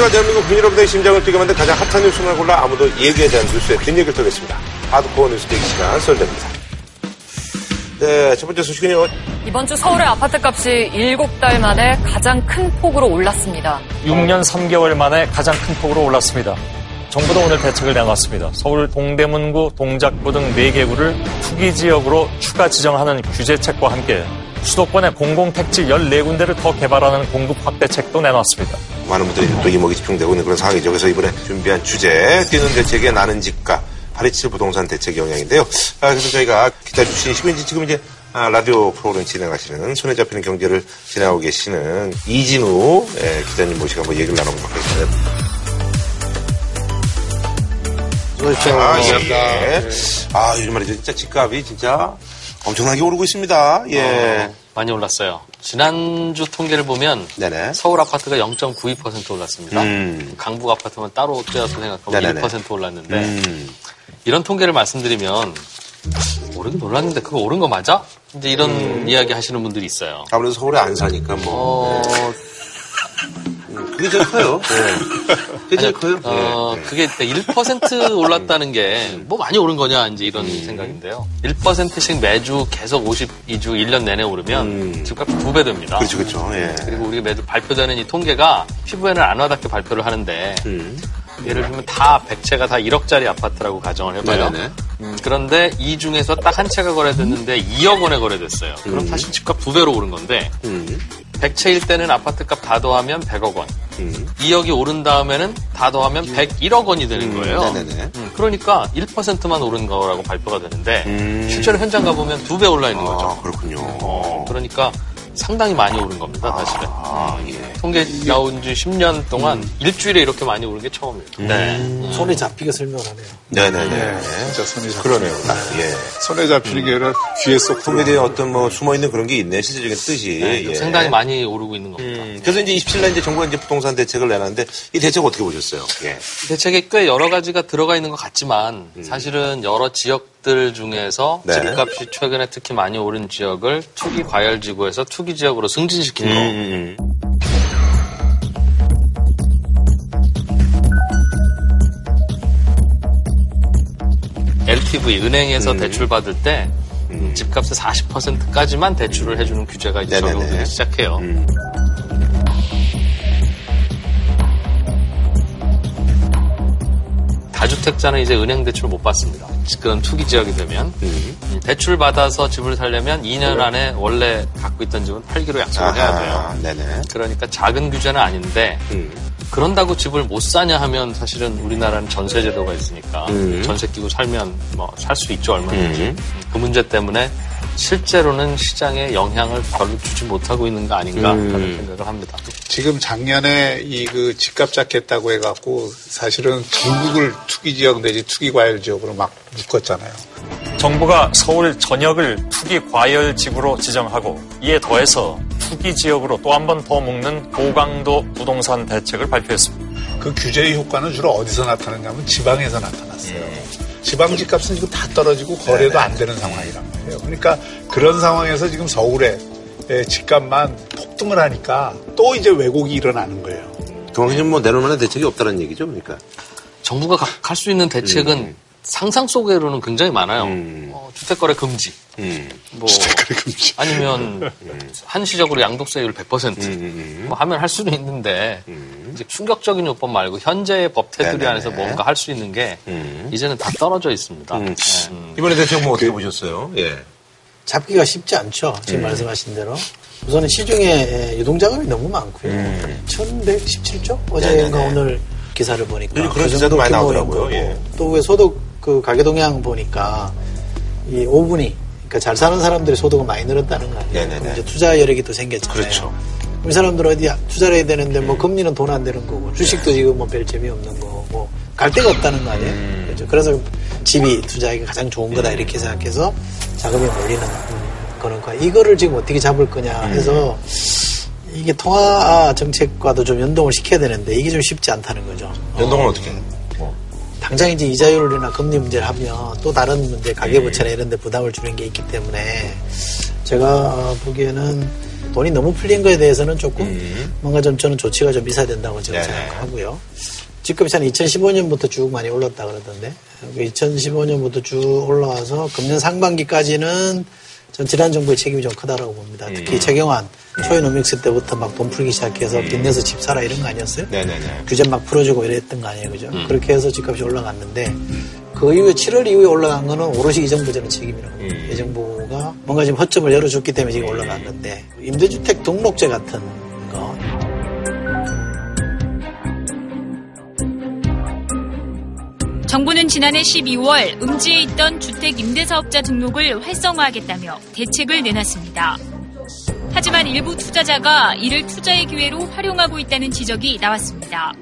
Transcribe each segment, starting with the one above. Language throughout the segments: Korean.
하지만 대한민국 국민 여러분의 심장을 뛰게 만든 가장 핫한 뉴스만 골라 아무도 얘기에 대한 뉴스의 뒷얘기를 털겠습니다. 하드코어 뉴스 대기 시간 썰됩니다. 네, 첫 번째 소식은요. 이번 주 서울의 아파트 값이 7달 만에 가장 큰 폭으로 올랐습니다. 6년 3개월 만에 가장 큰 폭으로 올랐습니다. 정부도 오늘 대책을 내놨습니다. 서울 동대문구, 동작구 등 4개 구를 투기 지역으로 추가 지정하는 규제책과 함께 수도권의 공공택지 14군데를 더 개발하는 공급 확대책도 내놨습니다. 많은 분들이 또 이목이 집중되고 있는 그런 상황이죠. 그래서 이번에 준비한 주제, 뛰는 대책에 나는 집가, 827 부동산 대책 영향인데요. 아, 그래서 저희가 기다려주신 시민지 지금 이제 아, 라디오 프로그램 진행하시는 손에 잡히는 경제를 진행하고 계시는 이진우 예, 기자님 모시고 한번 얘기를 나눠보도록 하겠습니다. 아, 예, 예. 아, 요즘 말이죠. 진짜 집값이 진짜 엄청나게 오르고 있습니다. 예. 어, 많이 올랐어요. 지난주 통계를 보면 네네. 서울 아파트가 0.92% 올랐습니다. 음. 강북 아파트만 따로 떼어서 생각하면 네네네. 1% 올랐는데 음. 이런 통계를 말씀드리면 오르긴 올랐는데 그거 오른 거 맞아? 이제 이런 음. 이야기 하시는 분들이 있어요. 아무래도 서울에 안 사니까 뭐. 어, 그게 제일 커요. 예. 그게 제일 커요. 어, 예, 예. 그게 1% 올랐다는 게 뭐 많이 오른 거냐 이제 이런 생각인데요. 1%씩 매주 계속 52주 1년 내내 오르면 음. 집값 두배 됩니다. 그렇죠, 그렇죠. 예. 그리고 우리가 매주 발표되는 이 통계가 피부에는 안 와닿게 발표를 하는데 음. 예를 들면 다 100채가 다 1억짜리 아파트라고 가정을 해봐요. 음, 그런데 이 중에서 딱 한 채가 거래됐는데 2억 원에 거래됐어요. 그럼 사실 집값 두 배로 오른 건데 음. 100채일 때는 아파트값 다 더하면 100억 원. 음. 2억이 오른 다음에는 다 더하면 101억 원이 되는 거예요. 네네네. 음, 그러니까 1%만 오른 거라고 발표가 되는데 음. 실제로 현장 가보면 두 배 올라 있는 거죠. 아, 그렇군요. 어, 그러니까 상당히 많이 오른 겁니다, 사실은. 아, 예. 통계 나온 지 10년 동안 일주일에 이렇게 많이 오른 게 처음이에요. 네. 손에 잡히게 설명하네요. 네네네. 진짜 손이 잡히네. 그러네요. 딱, 예. 손에 잡히는 게 아니라 귀에 쏙 통계에 들어오는 어떤 뭐 숨어 있는 그런 게 있네. 실질적인 뜻이. 네, 예. 상당히 많이 오르고 있는 겁니다. 음, 그래서 이제 27년 이제 정부가 이제 부동산 대책을 내놨는데 이 대책 어떻게 보셨어요? 예. 대책에 꽤 여러 가지가 들어가 있는 것 같지만 사실은 여러 지역들 중에서 네. 집값이 최근에 특히 많이 오른 지역을 투기 과열 지구에서 투기 지역으로 승진시킨 거. 음, 음. LTV 은행에서 음. 대출 받을 때 집값의 40%까지만 대출을 해주는 규제가 이제. 적용되기 시작해요. 다주택자는 이제 은행 대출 못 받습니다. 그런 투기 지역이 되면 음. 대출 받아서 집을 살려면 2년 안에 원래 갖고 있던 집은 팔기로 약속을 해야 돼요. 네네. 그러니까 작은 규제는 아닌데 음. 그런다고 집을 못 사냐 하면 사실은 우리나라는 전세 제도가 있으니까 음. 전세 끼고 살면 뭐 살 수 있죠 얼마든지 음. 그 문제 때문에 실제로는 시장에 영향을 별로 주지 못하고 있는 거 아닌가 음. 하는 생각을 합니다. 지금 작년에 이 그 집값 잡겠다고 해갖고 사실은 전국을 투기 지역 내지 투기 과열 지역으로 막 묶었잖아요. 정부가 서울 전역을 투기 과열 지구로 지정하고 이에 더해서 투기 지역으로 또 한 번 더 묶는 고강도 부동산 대책을 발표했습니다. 그 규제의 효과는 주로 어디서 나타났냐면 지방에서 나타났어요. 지방 집값은 지금 다 떨어지고 거래도 안 되는 상황이란 말이에요. 그러니까 그런 상황에서 지금 서울에 예, 집값만 폭등을 하니까 또 이제 왜곡이 일어나는 거예요. 그만큼 지금 뭐 내놓을 만한 대책이 없다는 얘기죠, 그러니까. 정부가 갈 수 있는 대책은 상상 속으로는 굉장히 많아요. 음. 어, 주택거래 금지, 음. 뭐 그래 금지. 아니면 한시적으로 양도세율 100% 음. 뭐 하면 할 수는 있는데 이제 충격적인 요법 말고 현재의 법 테두리 네네네. 안에서 뭔가 할 수 있는 게 음. 이제는 다 떨어져 있습니다. 음. 네. 음. 이번에 대책 뭐 어떻게 보셨어요? 예. 잡기가 쉽지 않죠. 지금 말씀하신 대로. 우선은 시중에 유동자금이 너무 많고요. 1117조? 어제인가. 오늘 기사를 보니까. 그런 그 기사도 많이 나오더라고요. 예. 또왜 소득 그 가계 동향 보니까 이 5분이 그러니까 잘 사는 사람들의 소득은 많이 늘었다는 거 아니에요. 네네네. 이제 투자 여력이 또 생겼잖아요. 그렇죠. 우리 사람들 어디 투자를 해야 되는데 뭐 금리는 돈 안 되는 거고 주식도 지금 뭐 별 재미 없는 거고 뭐갈 데가 없다는 거 아니에요. 음. 그렇죠. 그래서 집이 투자하기 가장 좋은 거다 이렇게 생각해서 자금이 몰리는 음, 거는 거야. 이거를 지금 어떻게 잡을 거냐 해서 이게 통화 정책과도 좀 연동을 시켜야 되는데 이게 좀 쉽지 않다는 거죠. 연동은 어 떻게? 뭐. 당장 이제 이자율이나 금리 문제를 하면 또 다른 문제 가계부채나 이런 데 부담을 주는 게 있기 때문에 제가 보기에는 돈이 너무 풀린 거에 대해서는 조금 뭔가 좀 저는 조치가 좀 있어야 된다고 음. 네네. 생각하고요. 집값이 한 2015년부터 쭉 많이 올랐다 그러던데 2015년부터 쭉 올라와서 금년 상반기까지는 전 지난 정부의 책임이 좀 크다라고 봅니다. 특히 음. 최경환 초이노믹스 때부터 막 돈 풀기 시작해서 빚내서 집 사라 이런 거 아니었어요? 네네네. 규제 막 풀어주고 이랬던 거 아니에요, 그죠? 음. 그렇게 해서 집값이 올라갔는데 그 이후에 7월 이후에 올라간 거는 오롯이 이 정부 저는 책임이라고 봅니다. 음. 이 정부가 뭔가 지금 허점을 열어줬기 때문에 지금 올라갔는데 임대주택 등록제 같은 거 정부는 지난해 12월 음지에 있던 주택 임대사업자 등록을 활성화하겠다며 대책을 내놨습니다. 하지만 일부 투자자가 이를 투자의 기회로 활용하고 있다는 지적이 나왔습니다.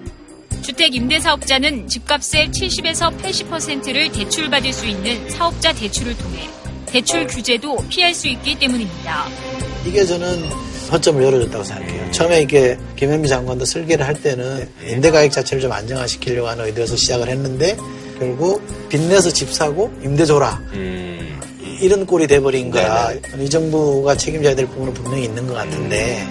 주택 임대사업자는 집값의 70에서 80%를 대출받을 수 있는 사업자 대출을 통해 대출 규제도 피할 수 있기 때문입니다. 이게 저는 허점을 열어줬다고 생각해요. 처음에 이게 김현미 장관도 설계를 할 때는 임대가액 자체를 좀 안정화시키려고 하는 의도에서 시작을 했는데 결국 빚내서 집 사고 임대 줘라 음. 이런 꼴이 돼버린 거야. 이 정부가 책임져야 될 부분은 분명히 있는 것 같은데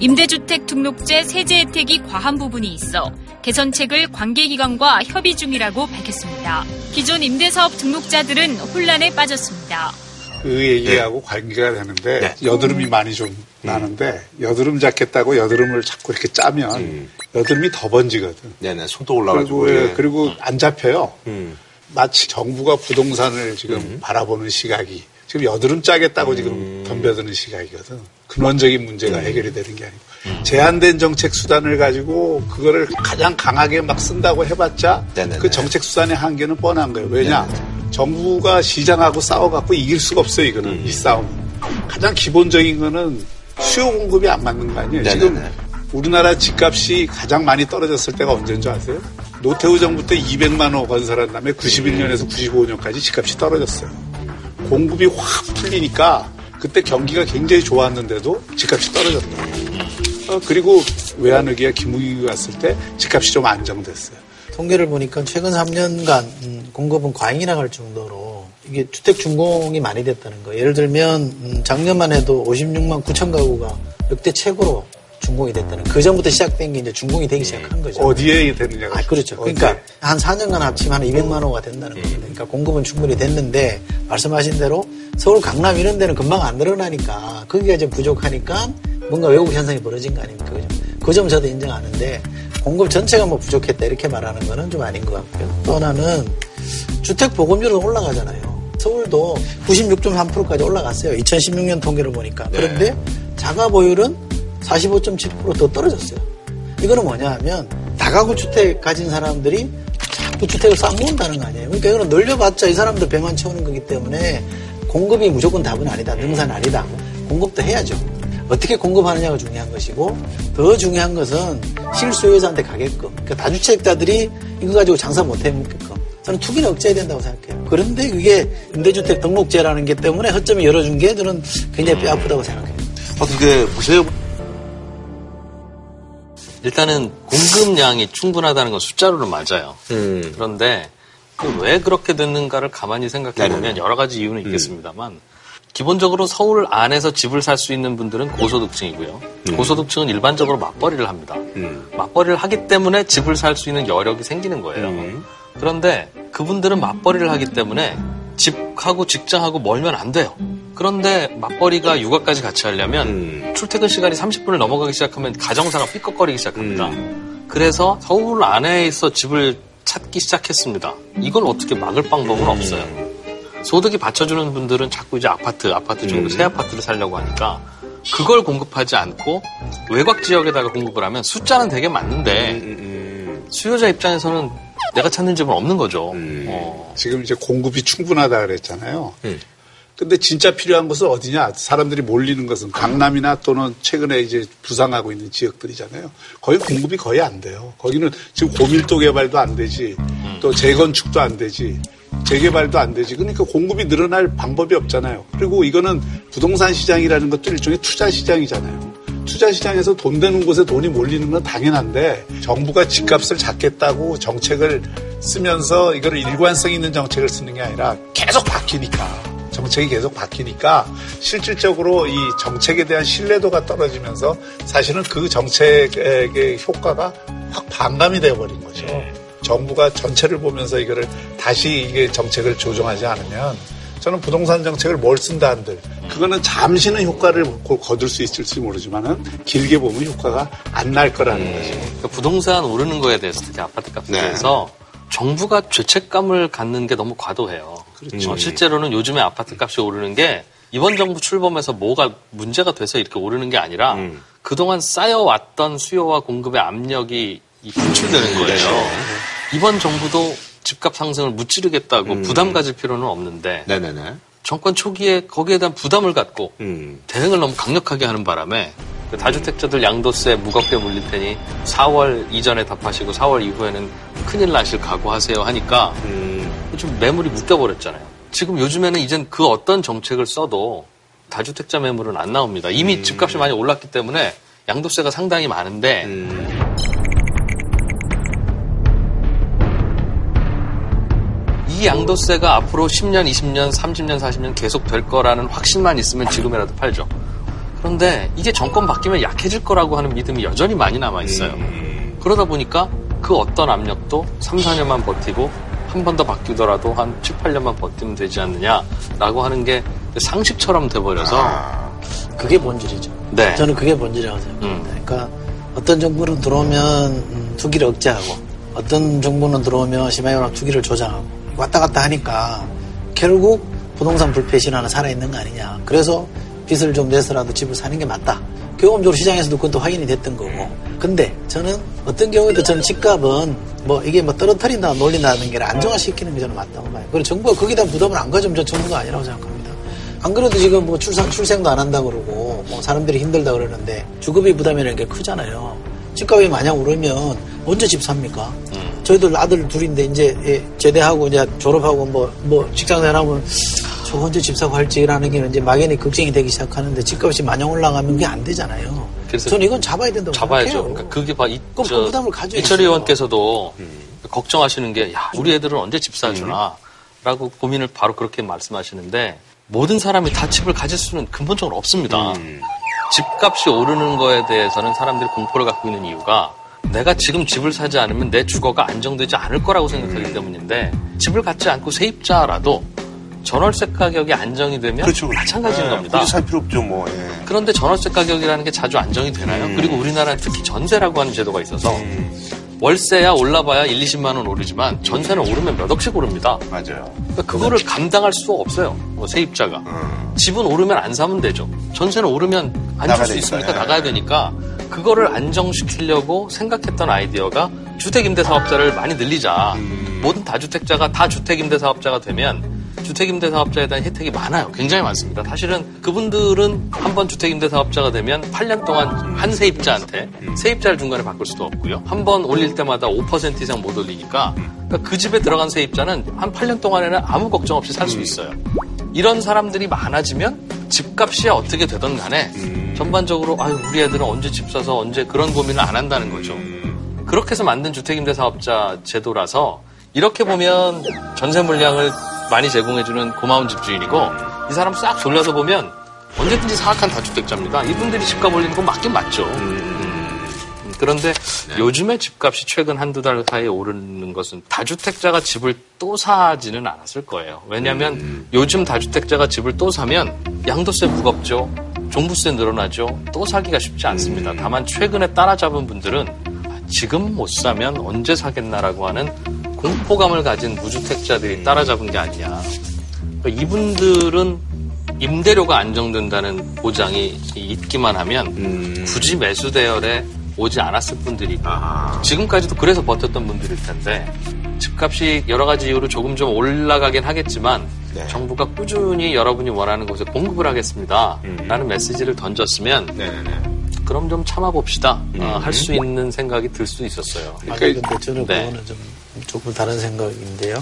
임대주택 등록제 세제 혜택이 과한 부분이 있어 개선책을 관계기관과 협의 중이라고 밝혔습니다. 기존 임대사업 등록자들은 혼란에 빠졌습니다. 그 얘기하고 관계가 되는데 네. 여드름이 많이 좀 나는데 여드름 잡겠다고 여드름을 자꾸 이렇게 짜면 음. 여드름이 더 번지거든. 네네. 손도 올라가지고. 그리고, 예, 예. 그리고 안 잡혀요. 음. 마치 정부가 부동산을 지금 바라보는 시각이 지금 여드름 짜겠다고 지금 덤벼드는 시각이거든. 근원적인 문제가 해결이 되는 게 아니고 제한된 정책 수단을 가지고 그거를 가장 강하게 막 쓴다고 해봤자 네네네. 그 정책 수단의 한계는 뻔한 거예요. 왜냐? 정부가 시장하고 싸워갖고 이길 수가 없어요. 이거는 이 싸움. 가장 기본적인 거는 수요 공급이 안 맞는 거 아니에요. 네네네. 지금 우리나라 집값이 가장 많이 떨어졌을 때가 언제인 줄 아세요? 노태우 정부 때 200만 호 건설한 다음에 91년에서 95년까지 집값이 떨어졌어요. 공급이 확 풀리니까 그때 경기가 굉장히 좋았는데도 집값이 떨어졌다. 어, 그리고 외환위기가 김우기가 왔을 때 집값이 좀 안정됐어요. 통계를 보니까 최근 3년간 음, 공급은 과잉이라 할 정도로 이게 주택 준공이 많이 됐다는 거예요. 예를 들면 음, 작년만 해도 56만 9천 가구가 역대 최고로 준공이 됐다는 그 전부터 시작된 게 이제 준공이 되기 시작한 거죠. 어디에 되느냐가. 아, 그렇죠. 어디에. 그러니까 한 4년간 합치면 한 200만 호가 된다는 겁니다. 그러니까 공급은 충분히 됐는데 말씀하신 대로 서울 강남 이런 데는 금방 안 늘어나니까 거기가 좀 부족하니까 뭔가 왜곡 현상이 벌어진 거 아닙니까? 그죠? 그점 저도 인정하는데 공급 전체가 뭐 부족했다 이렇게 말하는 거는 좀 아닌 것 같고요. 또 하나는 주택 보급률은 올라가잖아요. 서울도 96.3%까지 올라갔어요. 2016년 통계를 보니까. 그런데 자가 보율은 45.7%더 떨어졌어요. 이거는 뭐냐 하면 다가구 주택 가진 사람들이 자꾸 주택을 쌓아모은다는 거 아니에요. 그러니까 이거는 늘려봤자 이 사람들 배만 채우는 거기 때문에 공급이 무조건 답은 아니다. 능사는 아니다. 공급도 해야죠. 어떻게 공급하느냐가 중요한 것이고 더 중요한 것은 실수요자한테 가게끔 그러니까 다주택자들이 이거 가지고 장사 못 해 먹게끔 저는 투기는 억제해야 된다고 생각해요. 그런데 그게 임대주택 등록제라는 게 때문에 허점이 열어준 게 저는 굉장히 뼈 아프다고 생각해요. 어떻게 보세요? 일단은 공급량이 충분하다는 건 숫자로는 맞아요. 음. 그런데 그왜 그렇게 됐는가를 가만히 생각해 보면 네네네. 여러 가지 이유는 있겠습니다만 기본적으로 서울 안에서 집을 살 수 있는 분들은 고소득층이고요. 고소득층은 일반적으로 맞벌이를 합니다. 음. 맞벌이를 하기 때문에 집을 살 수 있는 여력이 생기는 거예요. 음. 그런데 그분들은 맞벌이를 하기 때문에 집하고 직장하고 멀면 안 돼요. 그런데 맞벌이가 육아까지 같이 하려면 음. 출퇴근 시간이 30분을 넘어가기 시작하면 가정사가 삐걱거리기 시작합니다. 음. 그래서 서울 안에서 집을 찾기 시작했습니다. 이걸 어떻게 막을 방법은 없어요. 소득이 받쳐주는 분들은 자꾸 이제 아파트, 아파트 정도 음. 새 아파트를 살려고 하니까 그걸 공급하지 않고 외곽 지역에다가 공급을 하면 숫자는 되게 많은데 음. 수요자 입장에서는 내가 찾는 집은 없는 거죠. 음. 어. 지금 이제 공급이 충분하다 그랬잖아요. 음. 근데 진짜 필요한 것은 어디냐? 사람들이 몰리는 것은 강남이나 또는 최근에 이제 부상하고 있는 지역들이잖아요. 거기 공급이 거의 안 돼요. 거기는 지금 고밀도 개발도 안 되지, 또 재건축도 안 되지, 재개발도 안 되지. 그러니까 공급이 늘어날 방법이 없잖아요. 그리고 이거는 부동산 시장이라는 것도 일종의 투자 시장이잖아요. 투자 시장에서 돈 되는 곳에 돈이 몰리는 건 당연한데 정부가 집값을 잡겠다고 정책을 쓰면서 이거를 일관성 있는 정책을 쓰는 게 아니라 계속 바뀌니까 정책이 계속 바뀌니까 실질적으로 이 정책에 대한 신뢰도가 떨어지면서 사실은 그 정책의 효과가 확 반감이 되어버린 거죠. 정부가 전체를 보면서 이거를 다시 이게 정책을 조정하지 않으면 저는 부동산 정책을 뭘 쓴다 한들 그거는 잠시는 효과를 거둘 수 있을지 모르지만은 길게 보면 효과가 안 날 거라는 거죠. 그러니까 부동산 오르는 거에 대해서 특히 아파트 값에 네. 대해서 정부가 죄책감을 갖는 게 너무 과도해요. 그렇죠. 어, 실제로는 요즘에 아파트 값이 오르는 게 이번 정부 출범해서 뭐가 문제가 돼서 이렇게 오르는 게 아니라 음. 그동안 쌓여왔던 수요와 공급의 압력이 이 분출되는 거예요. 네. 이번 정부도 집값 상승을 무찌르겠다고 음. 부담 가질 필요는 없는데 네네네. 정권 초기에 거기에 대한 부담을 갖고 음. 대응을 너무 강력하게 하는 바람에 그 다주택자들 양도세 무겁게 물릴 테니 4월 이전에 답하시고 4월 이후에는 큰일 나실 각오하세요 하니까 음. 좀 매물이 묶여버렸잖아요. 지금 요즘에는 이젠 그 어떤 정책을 써도 다주택자 매물은 안 나옵니다. 이미 집값이 많이 올랐기 때문에 양도세가 상당히 많은데 이 양도세가 앞으로 10년, 20년, 30년, 40년 계속 될 거라는 확신만 있으면 지금이라도 팔죠. 그런데 이게 정권 바뀌면 약해질 거라고 하는 믿음이 여전히 많이 남아 있어요. 음. 그러다 보니까 그 어떤 압력도 3, 4년만 버티고 한 번 더 바뀌더라도 한 7, 8년만 버티면 되지 않느냐라고 하는 게 상식처럼 돼버려서 아. 그게 본질이죠. 네. 저는 그게 본질이라고 생각합니다. 음. 그러니까 어떤 정부는 들어오면 음, 투기를 억제하고 어떤 정부는 들어오면 심하게 투기를 조장하고 왔다 갔다 하니까 결국 부동산 불패 신화는 살아있는 거 아니냐. 그래서 빚을 좀 내서라도 집을 사는 게 맞다. 경험적으로 시장에서도 그것도 확인이 됐던 거고. 근데 저는 어떤 경우에도 저는 집값은 뭐 이게 뭐 떨어뜨린다 놀린다는 게 안정화시키는 게 저는 맞다고 봐요. 그리고 정부가 대한 부담을 안 가지면 저 정부가 아니라고 생각합니다. 안 그래도 지금 뭐 출산, 출생도 안 한다 그러고 뭐 사람들이 힘들다 그러는데 주거비 부담이라는 게 크잖아요. 집값이 만약 오르면 언제 집 삽니까? 저희들 아들 둘인데 이제 예, 제대하고 이제 졸업하고 뭐, 뭐 직장 생활 하면 저 언제 집 사고 할지라는 게 이제 막연히 걱정이 되기 시작하는데 집값이 마냥 올라가면 그게 안 되잖아요. 그래서 저는 이건 잡아야 된다고 잡아야죠. 생각해요. 그러니까 그게 봐, 이, 그럼 그 부담을 가져야죠. 이철희 의원께서도 걱정하시는 게, 야, 우리 애들은 언제 집 사주나? 라고 고민을 바로 그렇게 말씀하시는데, 모든 사람이 다 집을 가질 수는 근본적으로 없습니다. 음. 집값이 오르는 거에 대해서는 사람들이 공포를 갖고 있는 이유가 내가 지금 집을 사지 않으면 내 주거가 안정되지 않을 거라고 생각하기 때문인데 집을 갖지 않고 세입자라도 전월세 가격이 안정이 되면 그렇죠. 마찬가지인 예, 겁니다. 굳이 살 필요 없죠, 뭐. 예. 그런데 전월세 가격이라는 게 자주 안정이 되나요? 음. 그리고 우리나라는 특히 전세라고 하는 제도가 있어서 음. 월세야 올라봐야 1, 20만 원 오르지만 전세는 오르면 몇 억씩 오릅니다. 맞아요. 그러니까 그거를 감당할 수가 없어요. 뭐 세입자가. 음. 집은 오르면 안 사면 되죠. 전세는 오르면 안 줄 수. 있으니까 예. 나가야 되니까 그거를 안정시키려고 생각했던 아이디어가 주택임대사업자를 많이 늘리자. 음. 모든 다주택자가 다 주택임대사업자가 되면 주택임대 사업자에 대한 혜택이 많아요. 굉장히 많습니다. 사실은 그분들은 한 번 주택임대 사업자가 되면 8년 동안 한 세입자한테 세입자를 중간에 바꿀 수도 없고요. 한 번 올릴 때마다 5% 이상 못 올리니까 그러니까 그 집에 들어간 세입자는 한 8년 동안에는 아무 걱정 없이 살 수 있어요. 이런 사람들이 많아지면 집값이 어떻게 되든 간에 전반적으로 아유 우리 애들은 언제 집 사서 언제 그런 고민을 안 한다는 거죠. 그렇게 해서 만든 주택임대 사업자 제도라서 이렇게 보면 전세 물량을 많이 제공해주는 고마운 집주인이고 이 사람 싹 돌려서 보면 언제든지 사악한 다주택자입니다. 이분들이 집값 올리는 건 맞긴 맞죠. 음, 그런데 요즘에 집값이 최근 한두 달 사이에 오르는 것은 다주택자가 집을 또 사지는 않았을 거예요. 왜냐하면 요즘 다주택자가 집을 또 사면 양도세 무겁죠. 종부세 늘어나죠. 또 사기가 쉽지 않습니다. 다만 최근에 따라잡은 분들은 지금 못 사면 언제 사겠나라고 하는 공포감을 가진 무주택자들이 따라잡은 게 아니냐. 그러니까 이분들은 임대료가 안정된다는 보장이 있기만 하면 음. 굳이 매수 대열에 오지 않았을 분들이 아. 지금까지도 그래서 버텼던 분들일 텐데 집값이 여러 가지 이유로 조금 좀 올라가긴 하겠지만 네. 정부가 꾸준히 여러분이 원하는 곳에 공급을 하겠습니다. 음. 라는 메시지를 던졌으면 네네네. 그럼 좀 참아봅시다. 음. 할수 있는 생각이 들 수 있었어요. 아니, 그러니까 근데 저는 네. 그거는 좀 조금 다른 생각인데요.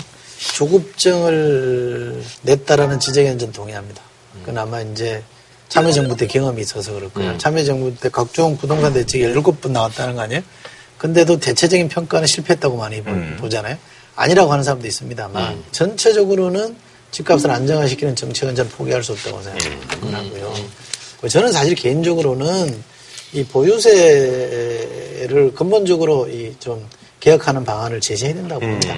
조급증을 냈다라는 지적에는 전 동의합니다. 그건 아마 이제 참여정부 때 경험이 있어서 그럴 거예요. 음. 참여정부 때 각종 부동산 대책이 일곱 번 나왔다는 거 아니에요? 근데도 대체적인 평가는 실패했다고 많이 보- 음. 보잖아요. 아니라고 하는 사람도 있습니다만 음. 전체적으를 집값을 안정화시키는 정책은 저는 포기할 수 없다고 음. 생각하고요. 저는 사실 개인적으로는 이 보유세를 근본적으로 이 좀 개혁하는 방안을 제시해야 된다고 봅니다.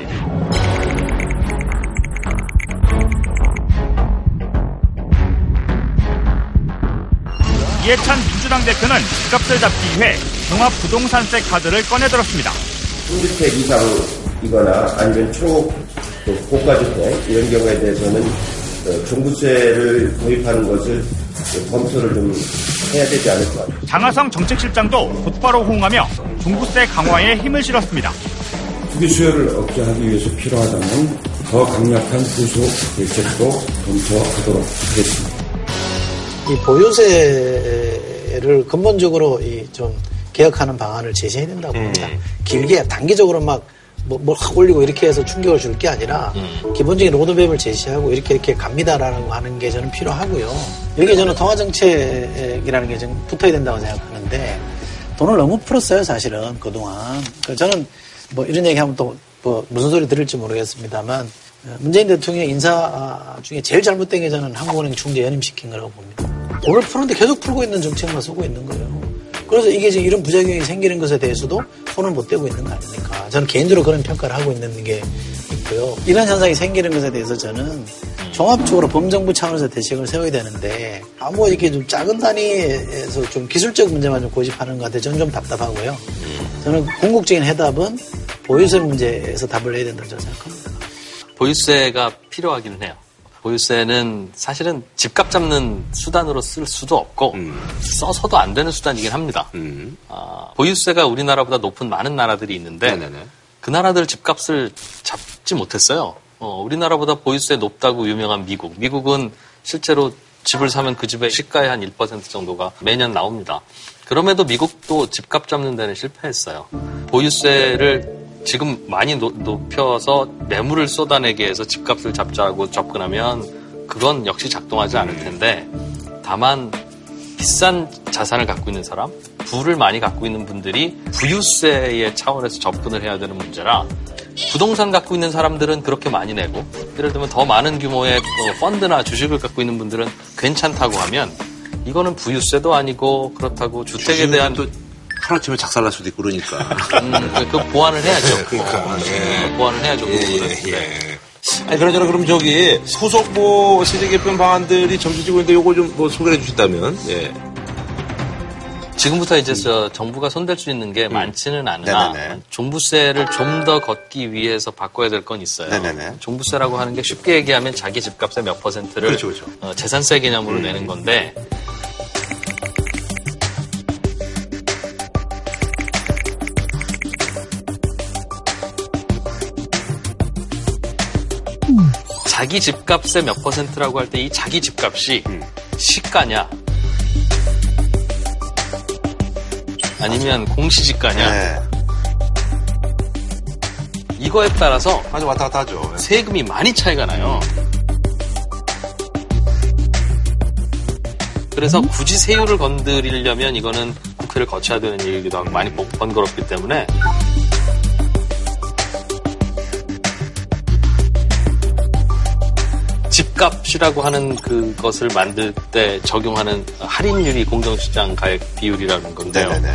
이해찬 민주당 대표는 집값을 잡기 위해 종합부동산세 카드를 꺼내들었습니다. 주택 이상이거나 아니면 초또 고가주택 이런 경우에 대해서는 어, 종부세를 도입하는 것을 검토를 좀 해야 되지 않을 것 같아요. 장하성 정책실장도 곧바로 호응하며 종부세 강화에 힘을 실었습니다. 투기 수요를 억제하기 위해서 필요하다면 더 강력한 부속 대책도 검토하도록 하겠습니다. 이 보유세를 근본적으로 이 좀 개혁하는 방안을 제시해야 된다고 봅니다. 길게 단기적으로 막 뭐확 올리고 이렇게 해서 충격을 줄 게 아니라 기본적인 로드맵을 제시하고 이렇게 이렇게 갑니다라는 거 하는 게 저는 필요하고요. 여기 저는 통화정책이라는 게 좀 붙어야 된다고 생각하는데 돈을 너무 풀었어요 사실은 그동안. 저는 뭐 이런 얘기하면 또 뭐 무슨 소리 들을지 모르겠습니다만 어, 문재인 대통령 인사 중에 제일 잘못된 게 저는 한국은행 중재 연임시킨 거라고 봅니다. 돈을 푸는데 계속 풀고 있는 정책만 쓰고 있는 거예요. 그래서 이게 지금 이런 부작용이 생기는 것에 대해서도 손을 못 대고 있는 거 아닙니까? 저는 개인적으로 그런 평가를 하고 있는 게 있고요. 이런 현상이 생기는 것에 대해서 저는 종합적으로 범정부 차원에서 대책을 세워야 되는데 아무 이렇게 좀 작은 단위에서 좀 기술적 문제만 좀 고집하는 것 같아요. 저는 좀 답답하고요. 저는 궁극적인 해답은 보유세 문제에서 답을 내야 된다고 저는 생각합니다. 보유세가 필요하기는 해요. 보유세는 사실은 집값 잡는 수단으로 쓸 수도 없고 음. 써서도 안 되는 수단이긴 합니다. 음. 아, 보유세가 우리나라보다 높은 많은 나라들이 있는데 네네네. 그 나라들 집값을 잡지 못했어요. 어, 우리나라보다 보유세 높다고 유명한 미국. 미국은 실제로 집을 사면 그 집의 시가의 한 1% 정도가 매년 나옵니다. 그럼에도 미국도 집값 잡는 데는 실패했어요. 보유세를 지금 많이 노- 높여서 매물을 쏟아내게 해서 집값을 잡자고 접근하면 그건 역시 작동하지 않을 텐데 다만 비싼 자산을 갖고 있는 사람, 부를 많이 갖고 있는 분들이 부유세의 차원에서 접근을 해야 되는 문제라 부동산 갖고 있는 사람들은 그렇게 많이 내고 예를 들면 더 많은 규모의 뭐 펀드나 주식을 갖고 있는 분들은 괜찮다고 하면 이거는 부유세도 아니고 그렇다고 주택에 대한 또 하루아침에 작살날 수도 있고 그러니까. 음, 그- 그 보완을 해야죠. 그러니까, 어, 예. 보완을 해야죠. 그 예. 예, 네. 예. 아니, 그러저러 그럼 저기 후속 뭐 세제 개편 방안들이 점쳐지고 있는데 요거 좀 뭐 소개해 주신다면, 예. 지금부터 이제 저 정부가 손댈 수 있는 게 많지는 않으나 음. 네네네. 종부세를 좀 더 걷기 위해서 바꿔야 될 건 있어요. 네네네. 종부세라고 하는 게 쉽게 얘기하면 자기 집값의 몇 퍼센트를 그렇죠, 그렇죠. 어, 재산세 개념으로 음. 내는 건데 자기 집값의 몇 퍼센트라고 할 때 이 자기 집값이 음. 시가냐 아니면 공시지가냐 네. 이거에 따라서 맞아, 왔다 갔다 하죠. 예. 세금이 많이 차이가 나요. 그래서 굳이 세율을 건드리려면 이거는 국회를 거쳐야 되는 일이기도 하고 많이 번- 번거롭기 때문에 집값이라고 하는 그것을 만들 때 적용하는 할인율이 공정시장 가액 비율이라는 건데요. 네네네.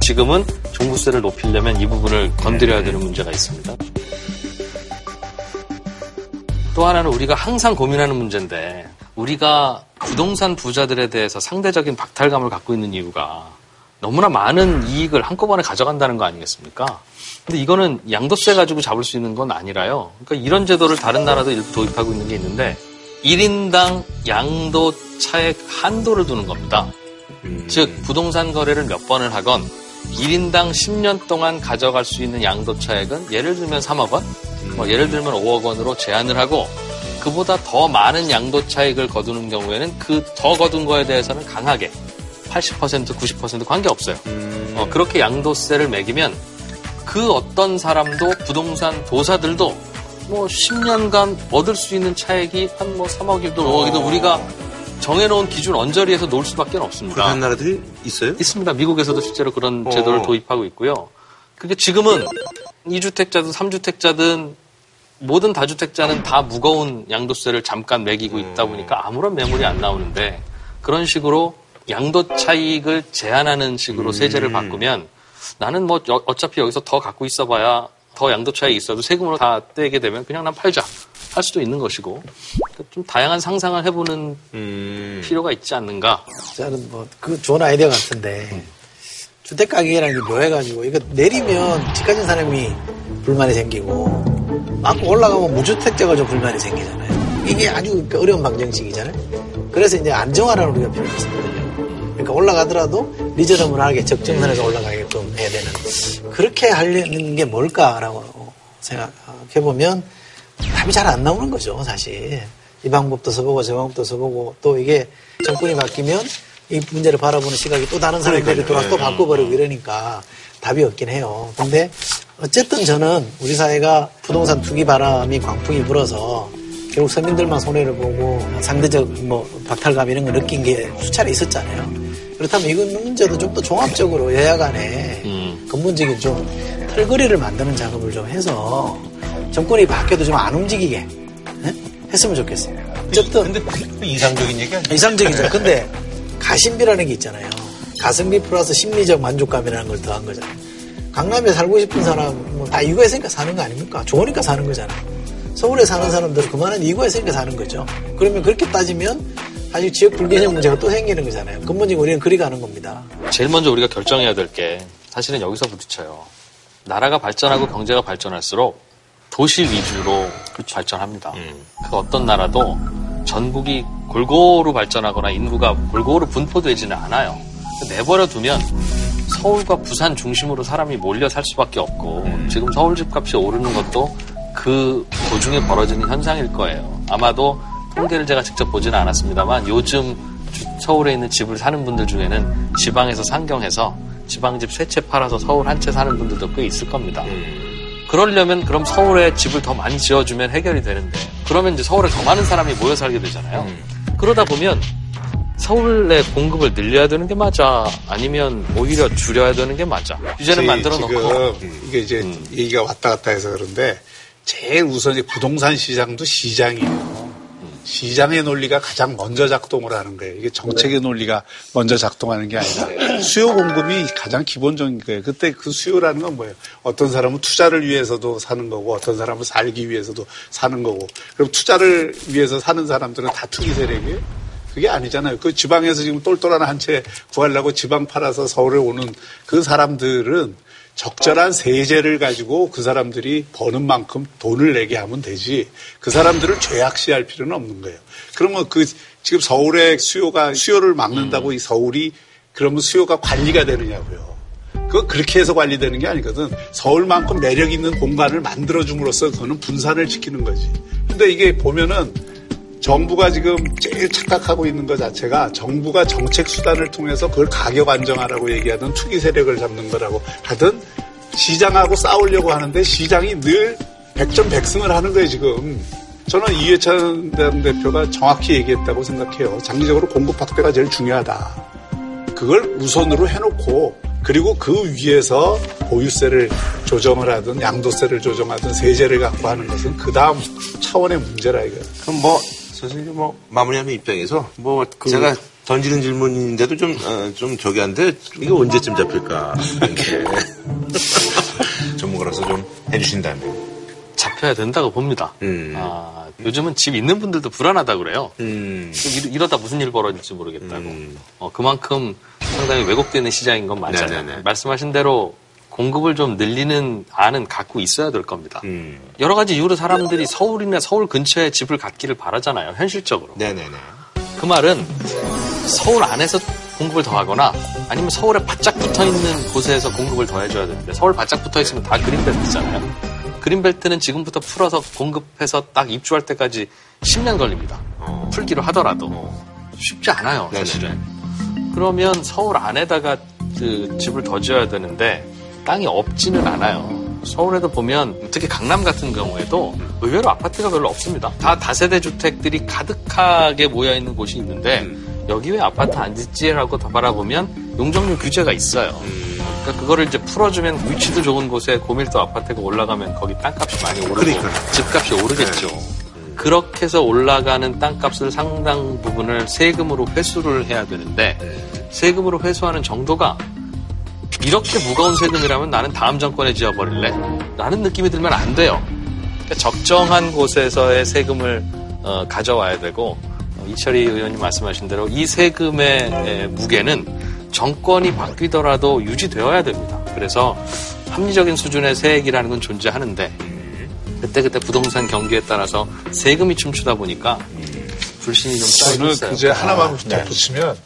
지금은 종부세를 높이려면 이 부분을 건드려야 되는 문제가 있습니다. 또 하나는 우리가 항상 고민하는 문제인데 우리가 부동산 부자들에 대해서 상대적인 박탈감을 갖고 있는 이유가 너무나 많은 이익을 한꺼번에 가져간다는 거 아니겠습니까? 근데 이거는 양도세 가지고 잡을 수 있는 건 아니라요. 그러니까 이런 제도를 다른 나라도 일부 도입하고 있는 게 있는데 1인당 양도 차액 한도를 두는 겁니다. 즉 부동산 거래를 몇 번을 하건 1인당 10년 동안 가져갈 수 있는 양도 차액은 예를 들면 3억 원, 뭐 예를 들면 5억 원으로 제한을 하고 그보다 더 많은 양도 차익을 거두는 경우에는 그 더 거둔 거에 대해서는 강하게 80% 90% 관계없어요. 어, 그렇게 양도세를 매기면 그 어떤 사람도 부동산 도사들도 뭐 10년간 얻을 수 있는 차액이 한 뭐 3억이든 5억이든 우리가 정해놓은 기준 언저리에서 놓을 수밖에 없습니다. 그런 나라들이 있어요? 있습니다. 미국에서도 실제로 그런 어. 제도를 도입하고 있고요. 그게 지금은 2주택자든 3주택자든 모든 다주택자는 다 무거운 양도세를 잠깐 매기고 있다 보니까 아무런 매물이 안 나오는데 그런 식으로 양도 차익을 제한하는 식으로 세제를 바꾸면 나는 뭐 어- 어차피 여기서 더 갖고 있어봐야 더 양도 차익이 있어도 세금으로 다 떼게 되면 그냥 난 팔자 할 수도 있는 것이고 그러니까 좀 다양한 상상을 해보는 필요가 있지 않는가. 저는 뭐, 그 좋은 아이디어 같은데, 주택 가격이라는 게 묘해가지고, 이거 내리면 집 가진 사람이 불만이 생기고, 막 올라가면 무주택자가 좀 불만이 생기잖아요. 이게 아주 그 어려운 방정식이잖아요. 그래서 이제 안정화라는 우리가 필요가 있거든요. 그러니까 올라가더라도 리저너블하게 적정선에서 올라가게끔 해야 되는. 그렇게 하려는 게 뭘까라고 생각해 보면 답이 잘 안 나오는 거죠, 사실. 이 방법도 써보고 저 방법도 써보고 또 이게 정권이 바뀌면 이 문제를 바라보는 시각이 또 다른 사람들이 돌아서 또 바꿔버리고 이러니까 답이 없긴 해요. 근데 어쨌든 저는 우리 사회가 부동산 투기 바람이 광풍이 불어서 결국 서민들만 손해를 보고 상대적 뭐 박탈감 이런 거 느낀 게 수차례 있었잖아요. 그렇다면 이건 문제도 좀 더 종합적으로 여야 간에 근본적인 좀 털거리를 만드는 작업을 좀 해서 정권이 바뀌어도 좀 안 움직이게 예? 했으면 좋겠어요. 어쨌든 근데 그 이상적인 얘기 아니에요? 이상적이죠. 근데 가심비라는 게 있잖아요. 가성비 플러스 심리적 만족감이라는 걸 더한 거잖아요. 강남에 살고 싶은 사람 뭐다 이거에 있으니까 사는 거 아닙니까? 좋으니까 사는 거잖아요. 서울에 사는 사람들은 그만한 이거에 있으니까 사는 거죠. 그러면 그렇게 따지면 사실 지역 불균형 문제가 또 생기는 거잖아요. 근본적으로 우리는 그리 가는 겁니다. 제일 먼저 우리가 결정해야 될 게 사실은 여기서 부딪혀요. 나라가 발전하고 경제가 발전할수록 도시 위주로 발전합니다. 그 어떤 나라도 전국이 골고루 발전하거나 인구가 골고루 분포되지는 않아요. 내버려 두면 서울과 부산 중심으로 사람이 몰려 살 수밖에 없고 지금 서울 집값이 오르는 것도 그 도중에 벌어지는 현상일 거예요. 아마도 통계를 제가 직접 보지는 않았습니다만 요즘 주- 서울에 있는 집을 사는 분들 중에는 지방에서 상경해서 지방집 세 채 팔아서 서울 한 채 사는 분들도 꽤 있을 겁니다. 그러려면 그럼 서울에 집을 더 많이 지어주면 해결이 되는데 그러면 이제 서울에 더 많은 사람이 모여 살게 되잖아요. 그러다 보면 서울의 공급을 늘려야 되는 게 맞아? 아니면 오히려 줄여야 되는 게 맞아? 규제는 만들어 놓고. 지금 이게 이제 얘기가 왔다 갔다 해서 그런데 제일 우선 이제 부동산 시장도 시장이에요. 시장의 논리가 가장 먼저 작동을 하는 거예요. 이게 정책의 논리가 먼저 작동하는 게 아니라 수요 공급이 가장 기본적인 거예요. 그때 그 수요라는 건 뭐예요? 어떤 사람은 투자를 위해서도 사는 거고 어떤 사람은 살기 위해서도 사는 거고 그럼 투자를 위해서 사는 사람들은 다 투기 세력이에요? 그게 아니잖아요. 그 지방에서 지금 똘똘한 한 채 구하려고 지방 팔아서 서울에 오는 그 사람들은 적절한 세제를 가지고 그 사람들이 버는 만큼 돈을 내게 하면 되지. 그 사람들을 죄악시할 필요는 없는 거예요. 그러면 그 지금 서울의 수요가 수요를 막는다고 이 서울이 그러면 수요가 관리가 되느냐고요. 그 그렇게 해서 관리되는 게 아니거든. 서울만큼 매력 있는 공간을 만들어 줌으로써 그거는 분산을 지키는 거지. 근데 이게 보면은 정부가 지금 제일 착각하고 있는 것 자체가 정부가 정책 수단을 통해서 그걸 가격 안정화라고 얘기하던 투기 세력을 잡는 거라고 하든 시장하고 싸우려고 하는데 시장이 늘 백전백승을 하는 거예요 지금. 저는 이해찬 대표가 정확히 얘기했다고 생각해요. 장기적으로 공급 확대가 제일 중요하다. 그걸 우선으로 해놓고 그리고 그 위에서 보유세를 조정을 하든 양도세를 조정하든 세제를 갖고 하는 것은 그 다음 차원의 문제라 이거예요. 그럼 뭐 선생님 뭐 마무리하는 입장에서 뭐 제가 던지는 질문인데도 좀, 어, 좀 저기 한데 이게 언제쯤 잡힐까 이렇게 전문가로서 좀 해주신다면 잡혀야 된다고 봅니다. 음. 아, 요즘은 집 있는 분들도 불안하다 그래요. 음. 이러- 이러다 무슨 일 벌어질지 모르겠다고. 음. 어, 그만큼 상당히 왜곡되는 시장인 건 맞아요. 네네네. 말씀하신 대로 공급을 좀 늘리는 안은 갖고 있어야 될 겁니다. 음. 여러 가지 이유로 사람들이 서울이나 서울 근처에 집을 갖기를 바라잖아요. 현실적으로. 네네네. 그 말은 서울 안에서 공급을 더하거나 아니면 서울에 바짝 붙어 있는 곳에서 공급을 더 해줘야 되는데 서울 바짝 붙어 있으면 다 그린벨트잖아요. 그린벨트는 지금부터 풀어서 공급해서 딱 입주할 때까지 10년 걸립니다. 풀기로 하더라도 쉽지 않아요, 사실은. 그러면 서울 안에다가 그 집을 더 지어야 되는데 땅이 없지는 않아요. 서울에도 보면 특히 강남 같은 경우에도 의외로 아파트가 별로 없습니다. 다 다세대 주택들이 가득하게 모여 있는 곳이 있는데 여기 왜 아파트 안 짓지라고 더 바라보면 용적률 규제가 있어요. 그러니까 그거를 이제 풀어주면 위치도 좋은 곳에 고밀도 아파트가 올라가면 거기 땅값이 많이 오르고 그러니까요. 집값이 오르겠죠. 그렇게 해서 올라가는 땅값을 상당 부분을 세금으로 회수를 해야 되는데 세금으로 회수하는 정도가 이렇게 무거운 세금이라면 나는 다음 정권에 지어버릴래? 라는 느낌이 들면 안 돼요. 그러니까 적정한 곳에서의 세금을 어, 가져와야 되고 어, 이철희 의원님 말씀하신 대로 이 세금의 에, 무게는 정권이 바뀌더라도 유지되어야 됩니다. 그래서 합리적인 수준의 세액이라는 건 존재하는데 그때그때 부동산 경기에 따라서 세금이 춤추다 보니까 불신이 좀 쌓이고 저는 있어요. 그제 하나만 덧붙이면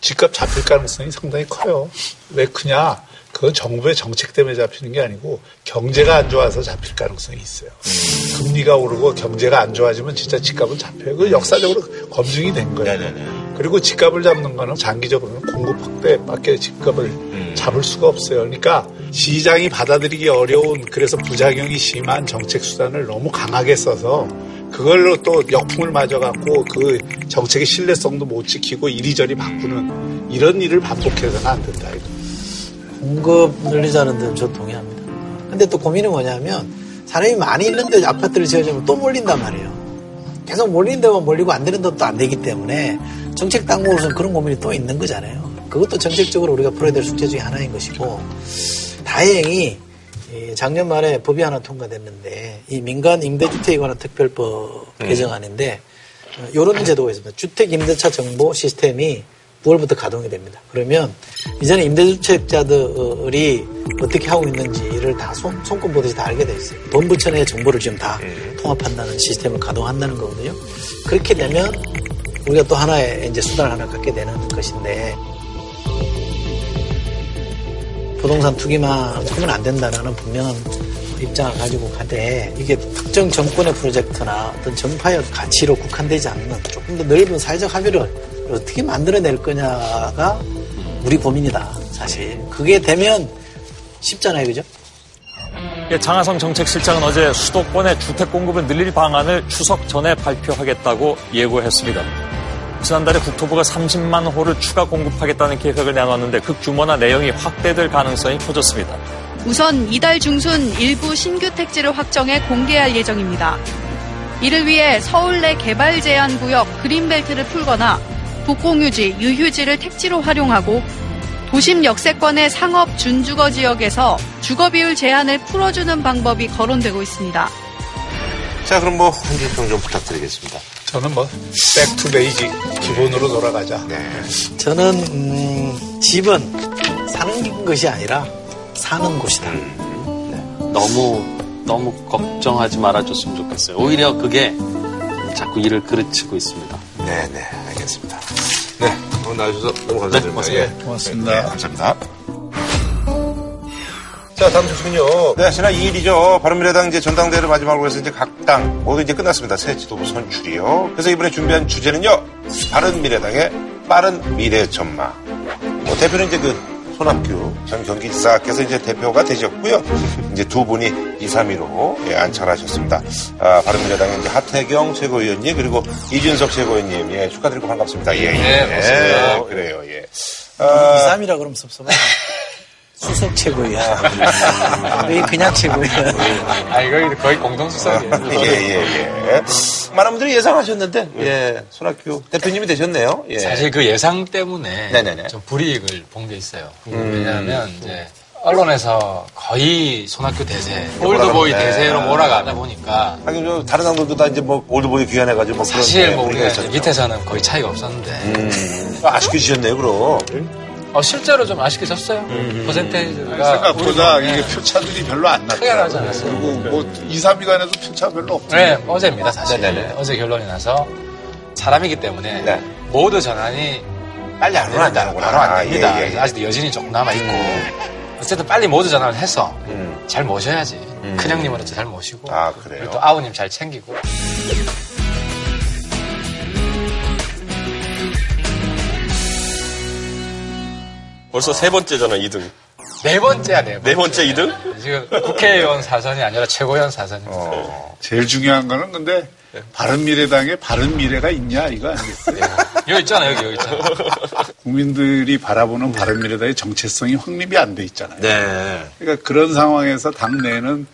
집값 잡힐 가능성이 상당히 커요. 왜 크냐? 그건 정부의 정책 때문에 잡히는 게 아니고 경제가 안 좋아서 잡힐 가능성이 있어요. 금리가 오르고 경제가 안 좋아지면 진짜 집값은 잡혀요. 그 역사적으로 검증이 된 거예요. 그리고 집값을 잡는 거는 장기적으로는 공급 확대밖에 집값을 잡을 수가 없어요. 그러니까 시장이 받아들이기 어려운 그래서 부작용이 심한 정책 수단을 너무 강하게 써서 그걸로 또 역풍을 맞아갖고 그 정책의 신뢰성도 못 지키고 이리저리 바꾸는 이런 일을 반복해서는 안 된다. 공급 늘리자는 데는 저 동의합니다. 근데 또 고민은 뭐냐면 사람이 많이 있는데 아파트를 지어주면 또 몰린단 말이에요. 계속 몰리는 데만 몰리고 안 되는 데도 안 되기 때문에 정책 당국으로서는 그런 고민이 또 있는 거잖아요. 그것도 정책적으로 우리가 풀어야 될 숙제 중에 하나인 것이고 다행히 이 작년 말에 법이 하나 통과됐는데 이 민간 임대주택에 관한 특별법 개정안인데 이런 제도가 있습니다. 주택 임대차 정보 시스템이 9월부터 가동이 됩니다. 그러면 이제는 임대주택자들이 어떻게 하고 있는지를 다 손, 손꼽 보듯이 다 알게 돼 있어요. 돈 부천의 정보를 지금 다 통합한다는 시스템을 가동한다는 거거든요. 그렇게 되면 우리가 또 하나의 이제 수단을 하나 갖게 되는 것인데 부동산 투기만 하면 안 된다라는 분명한 입장을 가지고 가되 이게 특정 정권의 프로젝트나 어떤 정파의 가치로 국한되지 않는 조금 더 넓은 사회적 합의를 어떻게 만들어낼 거냐가 우리 고민이다 사실 그게 되면 쉽잖아요 그죠? 예, 장하성 정책실장은 어제 수도권의 주택 공급을 늘릴 방안을 추석 전에 발표하겠다고 예고했습니다. 지난달에 국토부가 30만 호를 추가 공급하겠다는 계획을 내놨는데 그 규모나 내용이 확대될 가능성이 커졌습니다. 우선 이달 중순 일부 신규 택지를 확정해 공개할 예정입니다. 이를 위해 서울 내 개발 제한 구역 그린벨트를 풀거나 국공유지, 유휴지를 택지로 활용하고 도심 역세권의 상업 준주거 지역에서 주거 비율 제한을 풀어주는 방법이 거론되고 있습니다. 자, 그럼 뭐, 한줄 평좀 부탁드리겠습니다. 저는 뭐, back to basic, 기본으로 돌아가자. 네. 저는 음, 집은 사는 것이 아니라 사는 곳이다. 너무 너무 걱정하지 말아줬으면 좋겠어요. 오히려 그게 자꾸 일을 그르치고 있습니다. 네, 네, 알겠습니다. 네, 오늘 나와주셔서 너무 감사드립니다. 네, 예. 고맙습니다. 네, 감사합니다. 자, 다음 소식은요. 네, 지난 2일이죠. 바른미래당 이제 전당대회를 마지막으로 해서 이제 각 당 모두 이제 끝났습니다. 새 지도부 선출이요. 그래서 이번에 준비한 주제는요. 바른미래당의 빠른 미래 전망. 뭐 대표는 이제 그 손학규 전 경기지사께서 이제 대표가 되셨고요. 이제 두 분이 2, 3위로 예, 안착하셨습니다. 아, 바른미래당의 이제 하태경 최고위원님 그리고 이준석 최고위원님 예, 축하드리고 반갑습니다. 예, 예. 네, 반갑습니다. 예, 그래요, 예. 아, 2, 3이라 그러면 섭섭해. 수석. 왜 그냥 최고위야. 아, 이거 거의 공동수석이에요. 예, 예, 예. 많은 분들이 예상하셨는데, 예, 손학규 대표님이 되셨네요. 예. 사실 그 예상 때문에 네네네. 좀 불이익을 본 게 있어요. 음. 왜냐하면 이제 언론에서 거의 손학규 대세, 올드보이 네. 대세로 몰아가다 보니까 하긴 저 다른 당들도 다 이제 뭐 올드보이 귀환해가지고 뭐 사실 그런 뭐 우리가 있었죠. 밑에서는 거의 차이가 없었는데 음, 아쉽게 지셨네요, 그럼. 어, 실제로 좀 아쉽게 졌어요. 음. 퍼센테이지가 생각보다 이게 네. 표차들이 별로 안 크게 나지. 않았어요. 그리고 뭐 2, 3위간에도 표차 별로 없죠. 네, 어제입니다, 사실. 네네네. 어제 결론이 나서 사람이기 때문에 네. 모두 전환이 빨리 안. 되는구나. 바로 안 됩니다. 아, 예, 예. 아직도 여진이 조금 남아있고. 어쨌든 빨리 모두 전화를 해서 음. 잘 모셔야지. 큰형님은 잘 모시고. 아, 그래요? 그리고 또 아우님 잘 챙기고. 벌써 세 번째잖아, 2등. 네 번째야, 네 번째. 네 번째 2등? 지금 국회의원 사선이 아니라 최고위원 사선입니다. 어. 제일 중요한 거는 근데 바른미래당에 바른 미래가 있냐 이거 아니겠어요? 여기 있잖아, 여기, 여기 있잖아. 국민들이 바라보는 바른미래당의 정체성이 확립이 안 돼 있잖아요. 네. 그러니까 그런 상황에서 당내는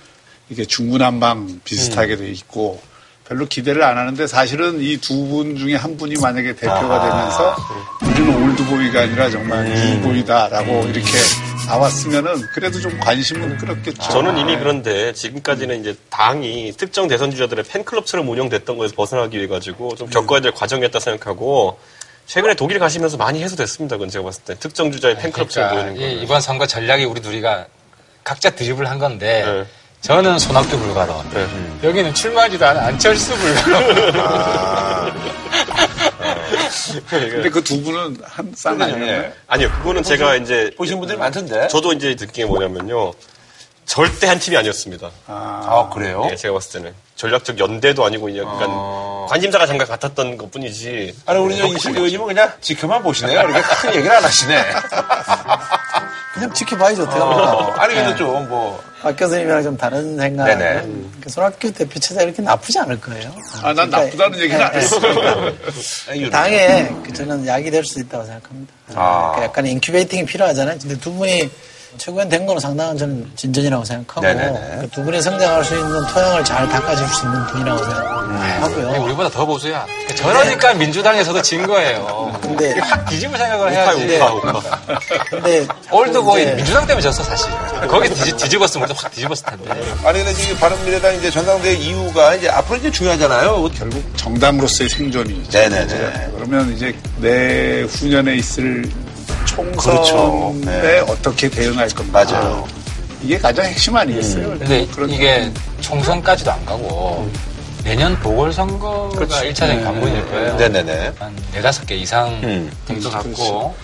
이게 중구난방 비슷하게 돼 있고 별로 기대를 안 하는데 사실은 이 두 분 중에 한 분이 만약에 대표가 아. 되면서 우리는 old boy가 아니라 정말 new boy다라고 이렇게 나왔으면은 그래도 좀 관심은 끌었겠죠. 저는 이미 그런데 지금까지는 이제 당이 특정 대선 주자들의 팬클럽처럼 운영됐던 거에서 벗어나기 위해 가지고 좀 겪어야 될 과정이었다 생각하고 최근에 독일 가시면서 많이 해소됐습니다. 그건 제가 봤을 때 특정 주자의 팬클럽처럼 그러니까 보이는 이- 거. 이번 선거 전략이 우리 둘이가 각자 드립을 한 건데 네. 저는 손학규 불가론 여기는 출마하지도 않은 안철수 불가론 근데 그 두 분은 한 쌍 아니에요? 아니요, 그거는 제가 이제 보신 분들 이 많던데. 저도 이제 느낀 게 뭐냐면요. 절대 한 팀이 아니었습니다. 아, 그래요? 예, 제가 봤을 때는 전략적 연대도 아니고 약간 관심사가 잠깐 같았던 것 뿐이지. 아니, 우리 저 이승기 의원님은 그냥 지켜만 보시네요. 이렇게 큰 얘기를 안 하시네. 그냥 지켜봐야죠. 어, 합니까? 아니, 근데 좀 뭐. 박 교수님이랑 좀 다른 생각. 네네. 그 손학규 대표 체제 이렇게 나쁘지 않을 거예요. 아, 난 나쁘다는 얘기는 안 했어요. 그 당에 그 저는 약이 될 수 있다고 생각합니다. 아. 그 약간 incubating이 필요하잖아요. 근데 두 분이 최고위원 된 거는 상당한 저는 진전이라고 생각하고 네네네. 그두 분이 성장할 수 있는 토양을 잘 닦아줄 수 있는 분이라고 생각하고요. 아니, 우리보다 더 보수야. 저러니까 민주당에서도 진 거예요. 근데 확 뒤집을 생각을 해야지. 근데 old boy 이제 민주당 때문에 졌어 사실. 거기 뒤집, 뒤집었으면 우리도 확 뒤집었을 텐데. 아니, 근데 지금 바른미래당 이제 전당대회 이유가 이제 앞으로 이제 중요하잖아요. 결국 정당으로서의 생존이. 네네네. 그러면 이제 내 후년에 있을 총선에 그렇죠. 네. 어떻게 대응할 건가. 맞아요. 이게 가장 핵심 아니겠어요? 음. 근데 그런- 이게 총선까지도 안 가고 내년 보궐선거가 그렇지. 1차적인 관문일 거예요. 네네네. 한 네다섯 개 이상 음. 정도 갖고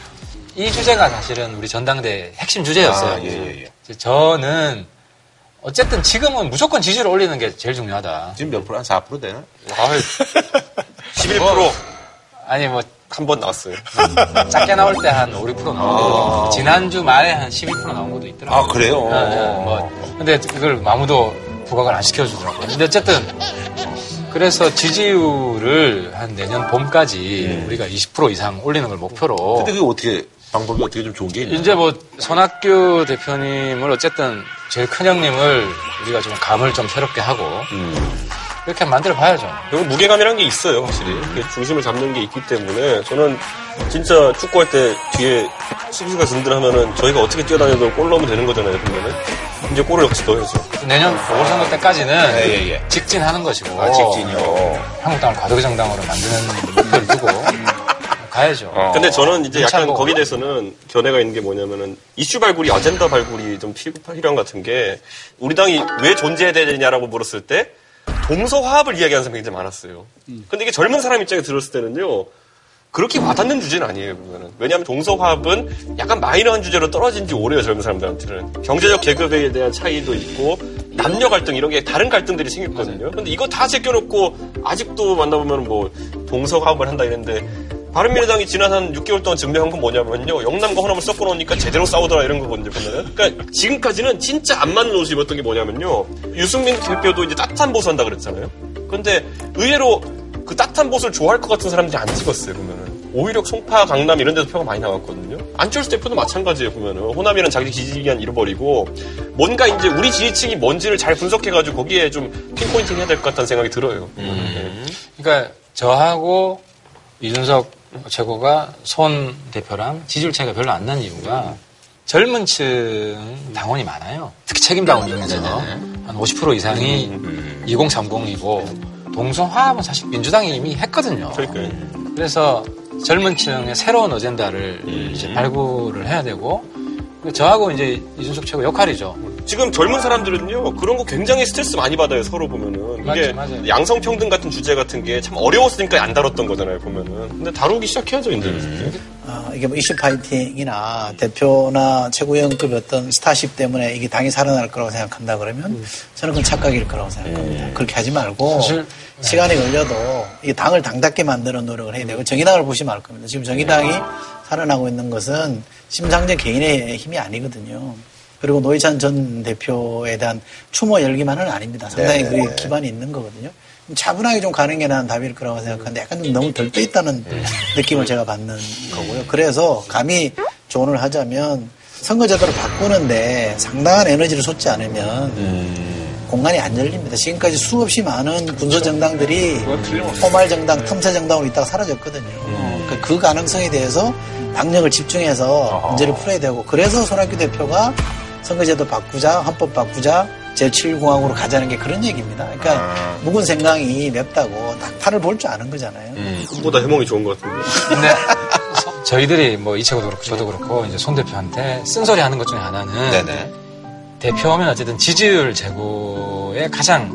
이 주제가 사실은 우리 전당대 핵심 주제였어요. 아, 예, 예, 예. 저는 어쨌든 지금은 무조건 지지를 올리는 게 제일 중요하다. 지금 몇 프로? 한 4% 되나? 아유, 11% 아니 뭐 한 번 나왔어요. 작게 나올 때 한 5, 6% 나오고 아. 지난주 말에 한12% 나온 것도 있더라고요. 아, 그래요? 네, 네, 뭐 근데 그걸 아무도 부각을 안 시켜주더라고요. 근데 어쨌든 그래서 지지율을 한 내년 봄까지 우리가 20% 이상 올리는 걸 목표로 음. 근데 그게 어떻게, 방법이 어떻게 좀 좋은 게 있나요? 이제 뭐 손학규 대표님을 어쨌든 제일 큰 형님을 우리가 좀 감을 좀 새롭게 하고 음. 이렇게 만들어 봐야죠. 그리고 무게감이라는 게 있어요, 확실히. 중심을 잡는 게 있기 때문에 저는 진짜 축구할 때 뒤에 수비수가 든든하면은 저희가 어떻게 뛰어다녀도 골 넣으면 되는 거잖아요, 보면은. 이제 골을 역시 넣어야죠. 내년 보궐선거 때까지는 예, 예, 예. 직진하는 것이고 아, 직진이요. 한국당을 과도기 정당으로 만드는 목표를 두고 가야죠. 어. 근데 저는 이제 약간 괜찮고. 거기에 대해서는 견해가 있는 게 뭐냐면은 이슈 발굴이 아젠다 발굴이 좀 필- 필요한 것 같은 게 우리 당이 왜 존재해야 되냐라고 물었을 때 동서 화합을 이야기하는 사람이 굉장히 많았어요. 근데 이게 젊은 사람 입장에 들었을 때는요. 그렇게 와닿는 주제는 아니에요, 보면은. 왜냐하면 동서 화합은 약간 마이너한 주제로 떨어진 지 오래요, 젊은 사람들한테는. 경제적 계급에 대한 차이도 있고, 남녀 갈등, 이런 게 다른 갈등들이 생겼거든요. 근데 이거 다 제껴놓고, 아직도 만나보면 뭐, 동서 화합을 한다 이랬는데, 바른미래당이 지난 한 6개월 동안 증명한 건 뭐냐면요. 영남과 호남을 섞어 놓으니까 제대로 싸우더라 이런 거거든요, 보면은. 그러니까 지금까지는 진짜 안 맞는 옷을 입었던 게 뭐냐면요. 유승민 대표도 이제 따뜻한 보수 한다 그랬잖아요. 근데 의외로 그 따뜻한 보수를 좋아할 것 같은 사람들이 안 찍었어요, 보면은. 오히려 송파, 강남 이런 데서 표가 많이 나왔거든요. 안철수 대표도 마찬가지예요, 보면은. 호남이는 자기 지지기간 잃어버리고, 뭔가 이제 우리 지지층이 뭔지를 잘 분석해가지고 거기에 좀 핀포인팅 해야 될 것 같다는 생각이 들어요. 네. 그러니까 저하고 이준석 최고가 손 대표랑 지지율 차이가 별로 안 나는 이유가 젊은 층 당원이 많아요. 특히 책임 당원 중에서 한 50% 이상이 2030이고 동성화합은 사실 민주당이 이미 했거든요. 그러니까요. 그래서 젊은 층의 새로운 어젠다를 이제 발굴을 해야 되고 저하고 이제 이준석 최고 역할이죠. 지금 젊은 사람들은요 그런 거 굉장히 스트레스 많이 받아요 서로 보면은 이게 맞아요. 양성평등 같은 주제 같은 게 참 어려웠으니까 안 다뤘던 거잖아요 보면은 근데 다루기 시작해야죠 이제 어, 이게 뭐 이슈 파이팅이나 대표나 최고위원급 어떤 스타십 때문에 이게 당이 살아날 거라고 생각한다 그러면 저는 그건 착각일 거라고 생각합니다. 그렇게 하지 말고 사실, 시간이 걸려도 이 당을 당답게 만드는 노력을 해야 되고 정의당을 보시면 알 겁니다. 지금 정의당이 살아나고 있는 것은 심상정 개인의 힘이 아니거든요. 그리고 노회찬 전 대표에 대한 추모 열기만은 아닙니다. 상당히 네. 그 기반이 있는 거거든요. 차분하게 좀 가는 게 나는 답일 거라고 생각하는데 약간 좀 너무 덜떠 있다는 느낌을 제가 받는 거고요. 그래서 감히 조언을 하자면 선거제도를 바꾸는데 상당한 에너지를 쏟지 않으면 공간이 안 열립니다. 지금까지 수없이 많은 군소 정당들이 포말 정당, 틈새 정당으로 있다가 사라졌거든요. 그그 가능성에 대해서 당력을 집중해서 문제를 풀어야 되고 그래서 손학규 대표가 선거제도 바꾸자, 헌법 바꾸자, 제7공화국으로 가자는 게 그런 얘기입니다. 그러니까 묵은 생강이 맵다고 딱 팔을 볼줄 아는 거잖아요. 꿈보다 해몽이 좋은 것 같은데 근데 서- 저희들이 뭐 이채고도 그렇고 저도 그렇고 이제 손 대표한테 쓴소리 하는 것 중에 하나는 네네. 대표하면 어쨌든 지지율 제고에 가장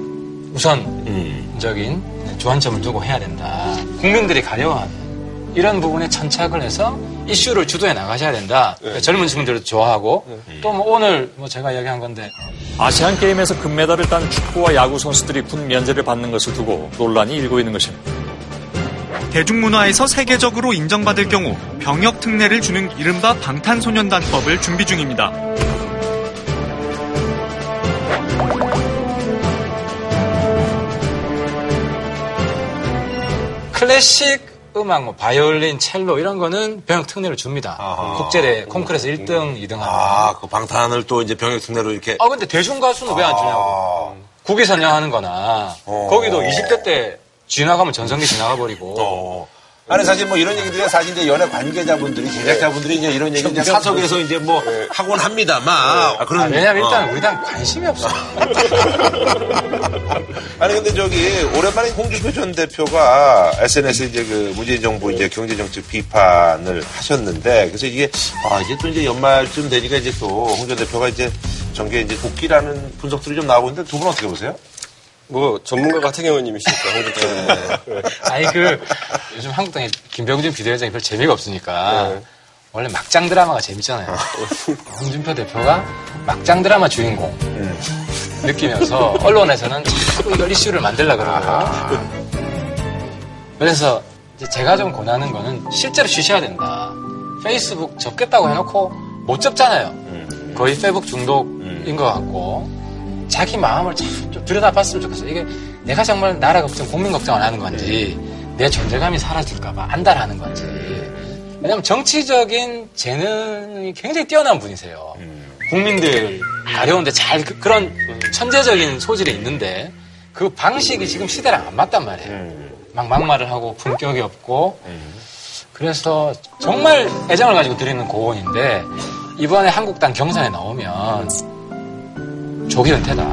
우선적인 주안점을 두고 해야 된다. 국민들이 가려워하는 이런 부분에 천착을 해서 이슈를 주도해 나가셔야 된다. 그러니까 젊은 친구들도 좋아하고 또뭐 오늘 뭐 제가 이야기한 건데 아시안 게임에서 금메달을 딴 축구와 야구 선수들이 군 면제를 받는 것을 두고 논란이 일고 있는 것입니다. 대중문화에서 세계적으로 인정받을 경우 병역 특례를 주는 이른바 방탄소년단법을 준비 중입니다. 클래식 음악, 뭐 바이올린, 첼로 이런 거는 병역 특례를 줍니다. 국제대 콩쿠르에서 1등, 2등 하면. 아, 그 방탄을 또 이제 병역 특례로 이렇게. 아 근데 대중 가수는 왜 안 주냐고. 국위 선양하는 거나 어. 거기도 20대 때 지나가면 전성기 지나가 버리고. 어. 아니 사실 뭐 이런 얘기들이 사실 이제 연예 관계자분들이 제작자분들이 이제 이런 얘기 이제 사석에서 이제 뭐 하곤 합니다만 아, 그런 아, 왜냐면 일단 어. 우리 당 관심이 없어. 아니 근데 저기 오랜만에 홍준표 전 대표가 SNS에 이제 그 문재인 정부 이제 경제 정책 비판을 하셨는데 그래서 이게 아 이제 또 이제 연말쯤 되니까 이제 또 홍 전 대표가 이제 정계 이제 복귀라는 분석들이 좀 나오고 있는데 두 분 어떻게 보세요? 뭐 전문가 같은 경우님이시니까 홍준표 네. 아니 그 요즘 한국당에 김병준 비대위원장이 별 재미가 없으니까 네. 원래 막장 드라마가 재밌잖아요. 홍준표 대표가 막장 드라마 주인공 느끼면서 언론에서는 자꾸 이걸 이슈를 만들려 그러고 그래서 이제 제가 좀 권하는 거는 실제로 쉬셔야 된다. 페이스북 접겠다고 해놓고 못 접잖아요. 거의 페북 중독인 것 같고 자기 마음을 참 좀 들여다봤으면 좋겠어요. 이게 내가 정말 나라 걱정, 국민 걱정을 하는 건지 내 존재감이 사라질까봐 안달하는 건지. 왜냐하면 정치적인 재능이 굉장히 뛰어난 분이세요. 국민들 가려운데 잘 그, 런 천재적인 소질이 있는데 그 방식이 지금 시대랑 안 맞단 말이에요. 막 막말을 하고 품격이 없고 그래서 정말 애정을 가지고 드리는 고언인데 이번에 한국당 경선에 나오면 조기 은퇴다.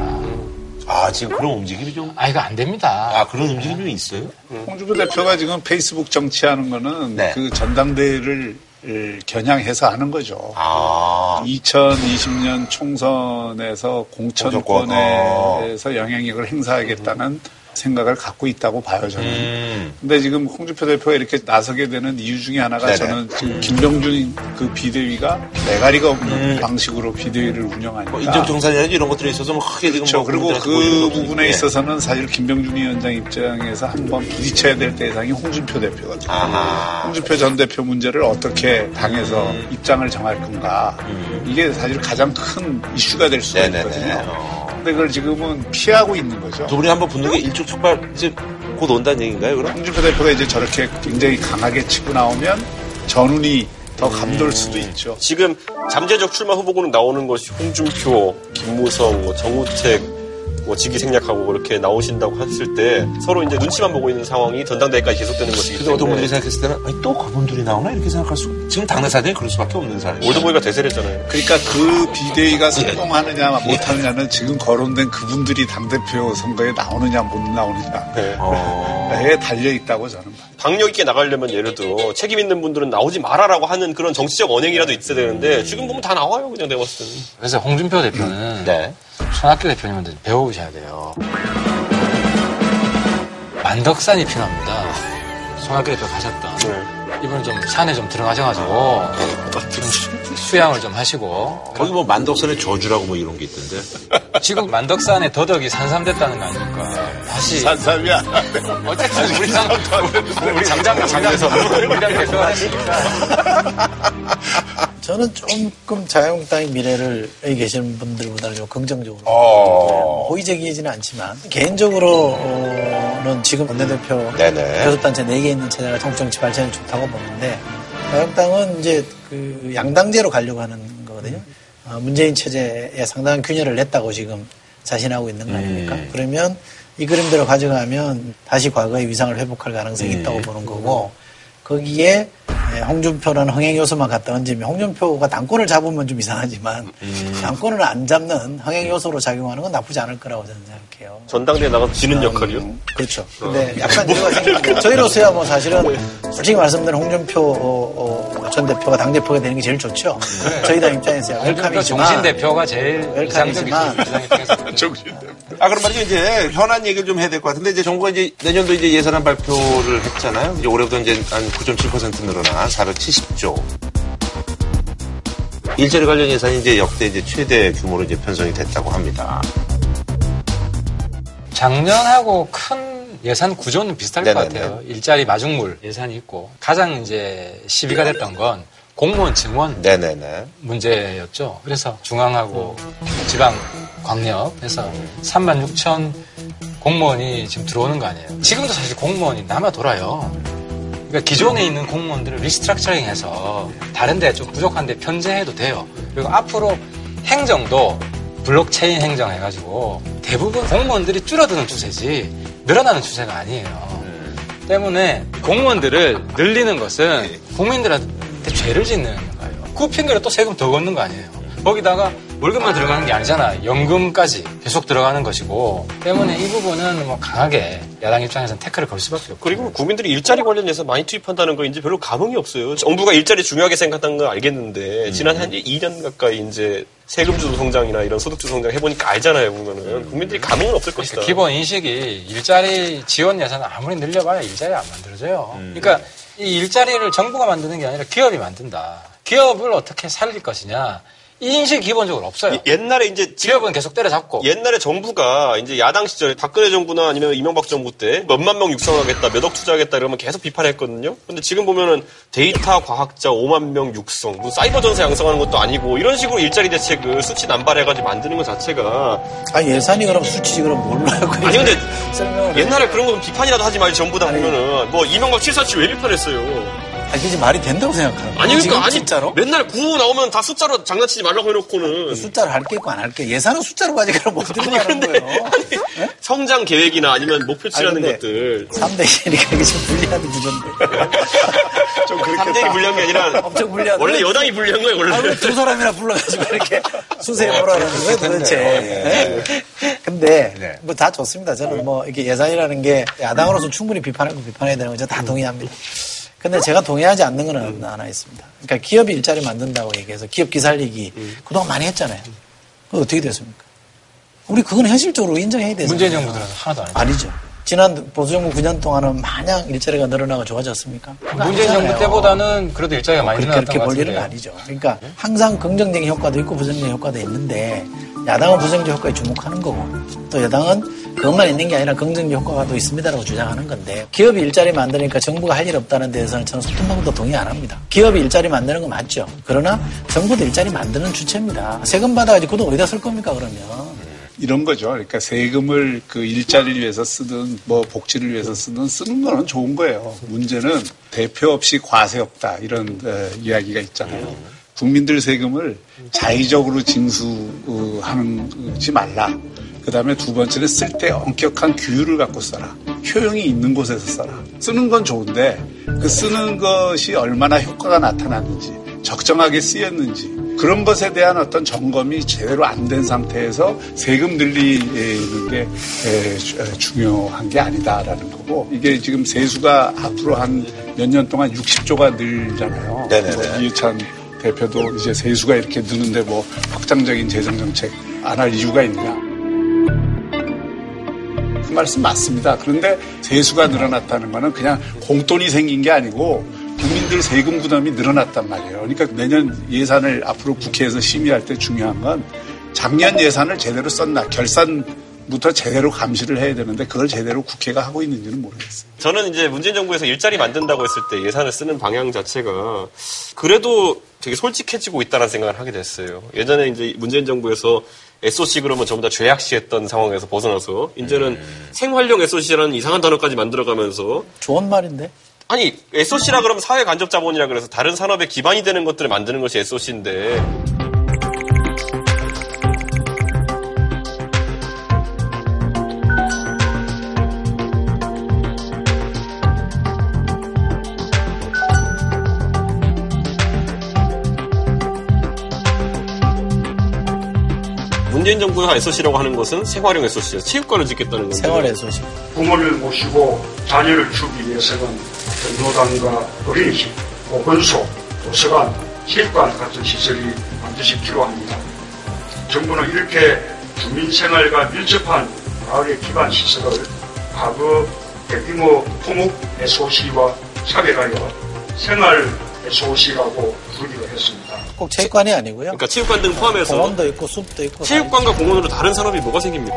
아 지금 그런 움직임이 좀. 아 이거 안 됩니다. 아 그런 움직임이 좀 있어요? 홍준표 대표가 지금 페이스북 정치하는 거는 네. 그 전당대회를 을, 겨냥해서 하는 거죠. 아. 2020년 총선에서 공천권에서 영향력을 행사하겠다는 생각을 갖고 있다고 봐요, 저는. 음. 근데 지금 홍준표 대표가 이렇게 나서게 되는 이유 중에 하나가 네네. 저는 지금 김병준 그 비대위가 매가리가 없는 방식으로 비대위를 운영하니까. 뭐 인적 정산이라든지 이런 것들이 있어서 뭐 크게 지금 그렇죠. 뭐 그리고 그. 부분에 예. 있어서는 사실 김병준 위원장 입장에서 한번 부딪혀야 될 대상이 홍준표 대표거든요. 아하. 홍준표 전 대표 문제를 어떻게 당에서 음. 입장을 정할 건가. 이게 사실 가장 큰 이슈가 될 수가 네네네. 있거든요. 근데 그걸 지금은 피하고 있는 거죠. 두 분이 한번 붙는 게 일촉즉발 이제 곧 온다는 얘기인가요, 그럼? 홍준표 대표가 이제 저렇게 굉장히 강하게 치고 나오면 전운이 더 감돌 수도 있죠. 지금 잠재적 출마 후보군은 나오는 것이 홍준표, 김무성, 뭐 정우택, 뭐 직위 생략하고 그렇게 나오신다고 했을 때 서로 이제 눈치만 보고 있는 상황이 전당대회까지 계속되는 것이기 때문에 어떤 분들이 생각했을 때는 아니, 또 그분들이 나오나 이렇게 생각할 수 지금 당내 사정이 그럴 수밖에 없는 사람이에요. 올드보이가 대세랬잖아요. 그러니까 그 비대위가 성공하느냐 못하느냐는 지금 거론된 그분들이 당대표 선거에 나오느냐 못 나오느냐에 네. 달려 있다고 저는 봐요. 강력 있게 나가려면 예를 들어 책임 있는 분들은 나오지 말아라고 하는 그런 정치적 언행이라도 있어야 되는데 지금 보면 다 나와요 그냥 내가 봤을 때는. 그래서 홍준표 대표는 손학규 대표님한테 배우셔야 돼요. 만덕산이 필요합니다. 손학규 대표 가셨던. 이번에 좀 산에 좀 들어가셔가지고 좀 수양을 좀 하시고 거기 뭐 만덕선의 저주라고 뭐 이런 게 있던데. 지금 만덕산에 더덕이 산삼됐다는 거 아닙니까? 다시 산삼이야. 어쨌든 우리랑 우리 장장 장에서 우리랑 대표가 했으니까 저는 조금 자유한국당의 미래를 여기 계시는 분들보다는 좀 긍정적으로 어. 호의적이지는 않지만 개인적으로는 지금 원내대표 네네. 교섭단체 4개 있는 체제가 한국 정치 발전이 좋다고 보는데 자유한국당은 이제 그 양당제로 가려고 하는 거거든요. 어, 문재인 체제에 상당한 균열을 냈다고 지금 자신하고 있는 거 아닙니까? 그러면 이 그림대로 가져가면 다시 과거의 위상을 회복할 가능성이 있다고 보는 거고 거기에 예, 홍준표라는 흥행 요소만 갖다 얹으면 홍준표가 당권을 잡으면 좀 이상하지만 당권을 안 잡는 흥행 요소로 작용하는 건 나쁘지 않을 거라고 저는 생각해요. 전당대회 나가서 지는 역할이요? 그렇죠. 근데 약간 이유가 생기는데 저희로서야 뭐 사실은 솔직히 말씀드리면 홍준표 어, 어, 전 대표가 당 대표가 되는 게 제일 좋죠. 저희 당 입장에서야 웰컴이지만 종신 대표가 제일 웰컴이지만 아, 그럼 말이죠. 이제 현안 얘기를 좀 해야 될 것 같은데, 이제 정부가 이제 내년도 이제 예산안 발표를 했잖아요. 이제 올해부터 이제 한 9.7% 늘어 난 470조. 일자리 관련 예산이 이제 역대 이제 최대 규모로 이제 편성이 됐다고 합니다. 작년하고 큰 예산 구조는 비슷할 것 네네네. 같아요. 일자리 마중물 예산이 있고 가장 이제 시비가 됐던 건 공무원 증원 네네네. 문제였죠. 그래서 중앙하고 지방 광역 해서 3만 6천 공무원이 지금 들어오는 거 아니에요. 지금도 사실 공무원이 남아 돌아요. 그러니까 기존에 있는 공무원들을 리스트럭처링해서 다른 데 좀 부족한데 편제해도 돼요. 그리고 앞으로 행정도 블록체인 행정 해가지고 대부분 공무원들이 줄어드는 추세지 늘어나는 추세가 아니에요. 때문에 공무원들을 늘리는 것은 국민들한테 죄를 짓는 거예요. 그 핑계로 또 세금 더 걷는 거 아니에요. 거기다가 월급만 들어가는 게 아니잖아. 연금까지 계속 들어가는 것이고 때문에 이 부분은 뭐 강하게 야당 입장에서는 태클을 걸 수밖에 없고 그리고 국민들이 일자리 관련 예산 많이 투입한다는 거 이제 별로 감흥이 없어요. 정부가 일자리 중요하게 생각한다는 건 알겠는데 지난 한 2년 가까이 이제 세금주도 성장이나 이런 소득주도 성장 해보니까 알잖아요 보면은 국민들이 감흥은 없을 것이다. 그러니까 기본 인식이 일자리 지원 예산을 아무리 늘려봐야 일자리 안 만들어져요. 그러니까 이 일자리를 정부가 만드는 게 아니라 기업이 만든다. 기업을 어떻게 살릴 것이냐. 이 인식이 기본적으로 없어요. 옛날에 이제 기업은 계속 때려잡고 옛날에 정부가 이제 야당 시절에 박근혜 정부나 아니면 이명박 정부 때 몇만 명 육성하겠다, 몇 억 투자하겠다 이러면 계속 비판했거든요. 근데 지금 보면은 데이터 과학자 5만 명 육성, 뭐 사이버 전사 양성하는 것도 아니고 이런 식으로 일자리 대책을 수치 남발해가지고 만드는 것 자체가 아 예산이 그럼 수치 그럼 뭘로 하고 아니 근데 옛날에 그런 거 비판이라도 하지 말지 전부 다 보면은 뭐 이명박 747왜 비판했어요? 아니 그게 말이 된다고 생각하는 거예요. 아니 그러니까 아니 진짜로 맨날 구호 나오면 다 숫자로 장난치지 말라고 해놓고는 숫자를 할게 있고 안 할게 예산은 숫자로 가지고 그럼 못 들어가는 거예요. 성장 계획이나 아니면 목표치라는 아니, 것들 3대 1이니까 이게 좀 불리한 구조인데. 좀 3대 1이 불리한 게 아니라 엄청 불리한 원래 여당이 불리한 거예요 원래 아, 왜두 사람이나 불러가지고 이렇게 수세해보라는 거예요 도대체. 네. 네? 근데 뭐 다 좋습니다. 저는 뭐 이게 예산이라는 게 야당으로서 충분히 비판할 거 비판해야 되는 거죠. 다 동의합니다. 근데 제가 동의하지 않는 거는 하나 있습니다. 그러니까 기업이 일자리 만든다고 얘기해서 기업 기살리기 그동안 많이 했잖아요. 그거 어떻게 됐습니까? 우리 그건 현실적으로 인정해야 되잖아요. 문재인 정부 들어서 하나도 안. 아니죠. 지난 보수정부 9년 동안은 마냥 일자리가 늘어나고 좋아졌습니까? 문재인 정부 아니잖아요. 때보다는 그래도 일자리가 많이 늘어났던 그렇게 것볼 일은 아니죠. 그러니까 항상 긍정적인 효과도 있고 부정적인 효과도 있는데 야당은 부정적 효과에 주목하는 거고 또 여당은 그것만 있는 게 아니라 긍정적 효과가 또 있습니다라고 주장하는 건데 기업이 일자리 만드니까 정부가 할 일 없다는 데에서는 저는 소통방도 동의 안 합니다. 기업이 일자리 만드는 건 맞죠. 그러나 정부도 일자리 만드는 주체입니다. 세금 받아가지고 그돈 어디다 쓸 겁니까 그러면? 이런 거죠. 그러니까 세금을 그 일자리를 위해서 쓰든 뭐 복지를 위해서 쓰든 쓰는 거는 좋은 거예요. 문제는 대표 없이 과세 없다 이런 어, 이야기가 있잖아요. 국민들 세금을 자의적으로 징수하지 말라. 그 다음에 두 번째는 쓸 때 엄격한 규율을 갖고 써라. 효용이 있는 곳에서 써라. 쓰는 건 좋은데 그 쓰는 것이 얼마나 효과가 나타났는지 적정하게 쓰였는지 그런 것에 대한 어떤 점검이 제대로 안 된 상태에서 세금 늘리는 게 중요한 게 아니다라는 거고 이게 지금 세수가 앞으로 한 몇 년 동안 60조가 늘잖아요. 네네네. 뭐 이해찬 대표도 이제 세수가 이렇게 느는데 뭐 확장적인 재정 정책 안 할 이유가 있느냐? 그 말씀 맞습니다. 그런데 세수가 늘어났다는 거는 그냥 공돈이 생긴 게 아니고 국민들 세금 부담이 늘어났단 말이에요. 그러니까 내년 예산을 앞으로 국회에서 심의할 때 중요한 건 작년 예산을 제대로 썼나 결산 부터 제대로 감시를 해야 되는데 그걸 제대로 국회가 하고 있는지는 모르겠어요. 저는 이제 문재인 정부에서 일자리 만든다고 했을 때 예산을 쓰는 방향 자체가 그래도 되게 솔직해지고 있다는 생각을 하게 됐어요. 예전에 이제 문재인 정부에서 SOC 그러면 전부 다 죄악시 했던 상황에서 벗어나서 이제는 생활용 SOC라는 이상한 단어까지 만들어가면서 좋은 말인데. 아니 SOC라 그러면 사회 간접 자본이라 그래서 다른 산업의 기반이 되는 것들을 만드는 것이 SOC인데 문재인 정부가 SOC라고 하는 것은 생활용 SOC예요. 체육관을 짓겠다는 건데. 생활 SOC. 부모를 모시고 자녀를 키우기 위해서는 전도당과 어린이집, 보건소, 도서관, 체육관 같은 시설이 반드시 필요합니다. 정부는 이렇게 주민 생활과 밀접한 마을의 기반 시설을 과거 대규모 토목 SOC와 차별하여 생활 SOC라고 부르기로 했습니다. 꼭 체육관이 아니고요. 그러니까 체육관 등 포함해서 공원도 있고 숲도 있고. 체육관과 공원으로 다른 산업이 뭐가 생깁니까?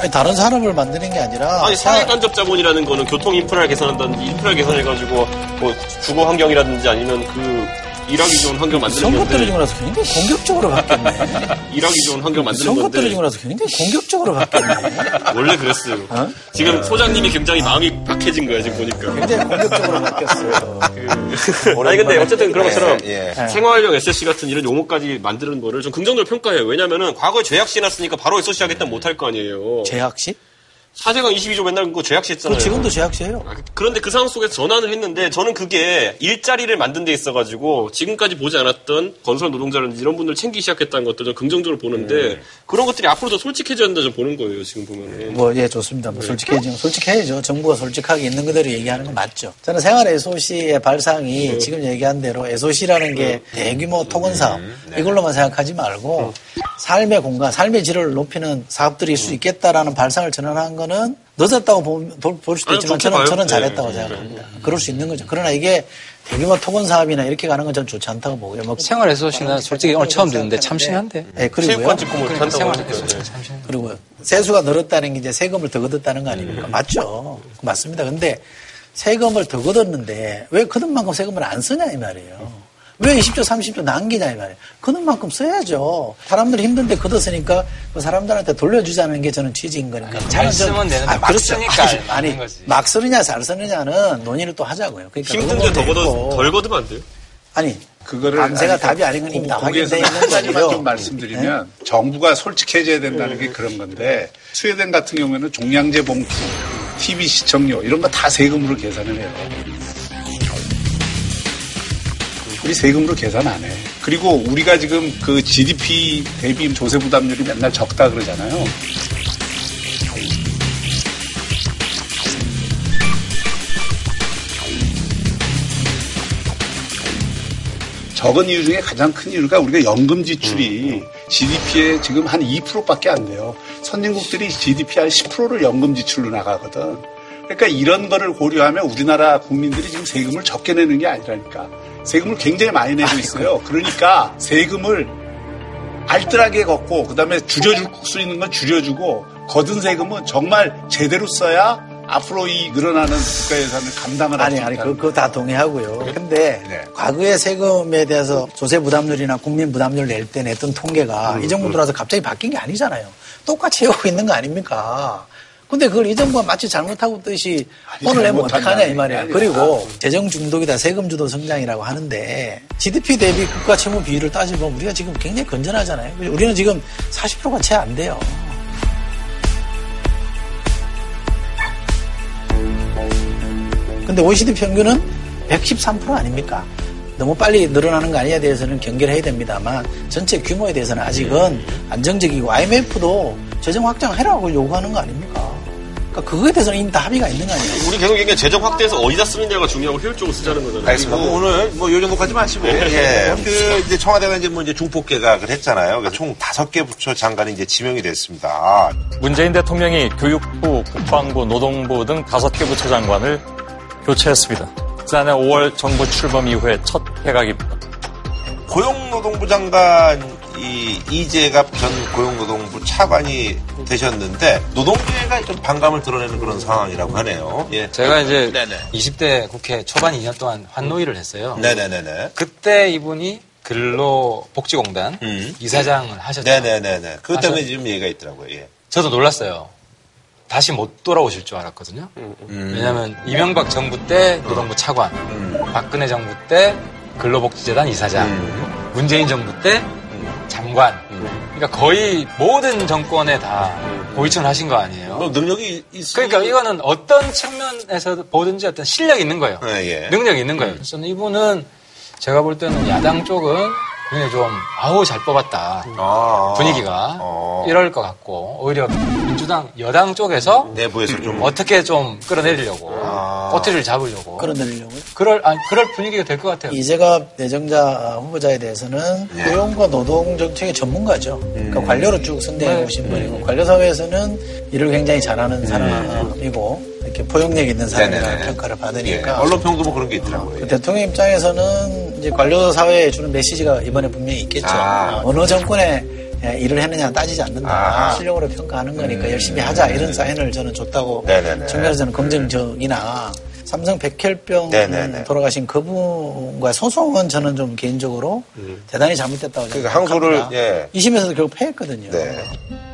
아니, 다른 산업을 만드는 게 아니라 아니 사회 간접 자본이라는 거는 교통 인프라를 개선한다든지 인프라를 개선해가지고 뭐 주거 환경이라든지 아니면 그 일하기 좋은 환경 만드는 선거 건데 떨어지고 나서 굉장히 공격적으로 바뀌었네. 일하기 좋은 환경 만드는 선거 건데 떨어지고 나서 굉장히 공격적으로 바뀌었네. 원래 그랬어요. 지금 소장님이 굉장히 마음이 박해진 거야 지금 보니까. 굉장히 공격적으로 바뀌었어요. 아니 근데 어쨌든 그런 것처럼 예, 예. 생활용 SOC 같은 이런 용어까지 만드는 거를 좀 긍정적으로 평가해요. 왜냐면은 과거에 죄악시 해놨으니까 바로 SOC 하겠다면 못할 거 아니에요. 죄악시? 사제강 22조 맨날 그거 죄악시 했잖아요. 그 지금도 죄악시예요. 그런데 그 상황 속에서 전환을 했는데 저는 그게 일자리를 만든 데 있어가지고 지금까지 보지 않았던 건설 노동자라든지 이런 분들 챙기기 시작했다는 것들 좀 긍정적으로 보는데 그런 것들이 앞으로 더 솔직해져야 된다 좀 보는 거예요 지금 보면은. 뭐, 예, 좋습니다. 뭐, 솔직해지면, 솔직해야죠. 정부가 솔직하게 있는 그대로 얘기하는 건 맞죠. 저는 생활 SOC의 발상이 지금 얘기한 대로 SOC라는 게 대규모 토건 사업, 이걸로만 생각하지 말고, 삶의 공간, 삶의 질을 높이는 사업들일 수 있겠다라는 발상을 전환한 거는 늦었다고 보- 볼, 볼 수도 아니, 있지만 저는, 봐요. 저는 네. 잘했다고 네. 생각합니다. 그럴 수 있는 거죠. 그러나 이게 대규모 토건 사업이나 이렇게 가는 건 저는 좋지 않다고 보고요. 뭐 생활 SOC는 솔직히 오늘 처음 듣는데 참 신한데. 네, 그리고요. 체육관 짓고 뭐 이렇게 한다고 생활 하니까. SOC 네. 참 신한데. 그리고 세수가 늘었다는 게 이제 세금을 더 걷었다는 거 아닙니까? 맞죠. 맞습니다. 근데 세금을 더 걷었는데 왜 걷은 만큼 세금을 안 쓰냐 이 말이에요. 왜 20조, 30조 남기냐 이 말이에요. 걷은 만큼 써야죠. 사람들이 힘든데 걷었으니까 그 사람들한테 돌려주자는 게 저는 취지인 거니까. 잘 저는 쓰면 되는데 아, 막 그렇죠. 쓰니까 아니, 아니, 거지. 막 쓰느냐 잘 쓰느냐는 논의를 또 하자고요. 그러니까 힘든데 더 걷어. 덜 걷으면 안 돼요? 아니 그거를 아니, 답이 아닌 건 이미 다 거기에서 확인돼 있는 한 가지만 거고요. 좀 말씀드리면 정부가 솔직해져야 된다는 게 그런 건데 스웨덴 같은 경우에는 종량제 봉투, TV 시청료 이런 거 다 세금으로 계산을 해요. 우리 세금으로 계산 안 해. 그리고 우리가 지금 그 GDP 대비 조세 부담률이 맨날 적다 그러잖아요. 적은 이유 중에 가장 큰 이유가 우리가 연금 지출이 GDP의 지금 한 2%밖에 안 돼요. 선진국들이 GDP 한 10%를 연금 지출로 나가거든. 그러니까 이런 거를 고려하면 우리나라 국민들이 지금 세금을 적게 내는 게 아니라니까. 세금을 굉장히 많이 내고 있어요. 그러니까 세금을 알뜰하게 걷고 그다음에 줄여줄 수 있는 건 줄여주고 거둔 세금은 정말 제대로 써야 앞으로 이 늘어나는 국가 예산을 감당을 할 아니, 수 아니, 있다. 그, 그거 다 동의하고요. 근데, 과거의 세금에 대해서 조세 부담률이나 국민 부담률 낼 때 냈던 통계가 이 정부 들어와서 갑자기 바뀐 게 아니잖아요. 똑같이 해오고 있는 거 아닙니까? 근데 그걸 이 정부가 마치 잘못하고 있듯이 오늘 내면 어떡하냐 이 말이야. 그리고 재정 중독이다 세금 주도 성장이라고 하는데 GDP 대비 국가 채무 비율을 따지면 우리가 지금 굉장히 건전하잖아요. 우리는 지금 40%가 채 안 돼요. 근데 OECD 평균은 113% 아닙니까? 너무 빨리 늘어나는 거 아니냐에 대해서는 경계를 해야 됩니다만 전체 규모에 대해서는 아직은 안정적이고 IMF도 재정 확장해라고 요구하는 거 아닙니까? 그러니까 그거에 대해서는 이미 다 합의가 있는 거 아니에요? 우리 계속 얘기한 재정 확대해서 어디다 쓰느냐가 중요하고 효율적으로 쓰자는 거잖아요. 알겠습니다. 그리고 오늘 뭐요 정도까지 마시고 예. 그 이제 청와대가 이제 뭐 이제 중폭 개각을 했잖아요. 그래서 총 다섯 개 부처 장관이 이제 지명이 됐습니다. 문재인 대통령이 교육부, 국방부, 노동부 등 다섯 개 부처 장관을 교체했습니다. 지난해 5월 정부 출범 이후에 첫 개각입니다. 고용노동부 장관 이 이재갑 전 고용노동부 차관이 되셨는데 노동계가 좀 반감을 드러내는 그런 상황이라고 하네요. 예. 제가 이제 네네. 20대 국회 초반 2년 동안 환노위를 했어요. 네네네네. 그때 이분이 근로복지공단 이사장을 하셨죠. 네네네네. 그것 때문에 하셨- 지금 얘기가 있더라고요. 예. 저도 놀랐어요. 다시 못 돌아오실 줄 알았거든요. 음. 왜냐하면 이명박 정부 때 노동부 차관, 박근혜 정부 때 근로복지재단 이사장, 음. 문재인 정부 때 장관. 그러니까 거의 모든 정권에 다 보이천 하신 거 아니에요. 뭐 능력이 있 그러니까 이거는 어떤 측면에서 보든지 어떤 실력이 있는 거예요. 예. 능력이 있는 거예요. 저는 이분은 제가 볼 때는 야당 쪽은 굉장히 좀 아우 잘 뽑았다 아. 분위기가 어. 이럴 것 같고 오히려 민주당 여당 쪽에서 내부에서 좀 어떻게 좀 끌어내리려고 아. 꼬투리를 잡으려고 끌어내리려고요? 그럴 아니, 그럴 분위기가 될 것 같아요. 이재갑 내정자 후보자에 대해서는 네. 고용과 노동 정책의 전문가죠. 음. 그러니까 관료로 쭉 선대해 네. 오신 분이고 관료 사회에서는 일을 굉장히 잘하는 사람이고 이렇게 포용력 있는 사람이라는 음. 네네네. 평가를 예. 받으니까 언론 평도 뭐 그런 게 있더라고요. 그 대통령 입장에서는 이제 관료 사회에 주는 메시지가 이번에 분명히 있겠죠. 아. 어느 정권에 예, 일을 했느냐 따지지 않는다. 아하. 실력으로 평가하는 거니까 열심히 하자 이런 사인을 저는 줬다고 네네네. 저는 긍정적이나 삼성 백혈병 네네네. 돌아가신 그분과 소송은 저는 좀 개인적으로 대단히 잘못됐다고 그러니까 생각합니다. 항소를 예. 2심에서도 결국 패했거든요. 네.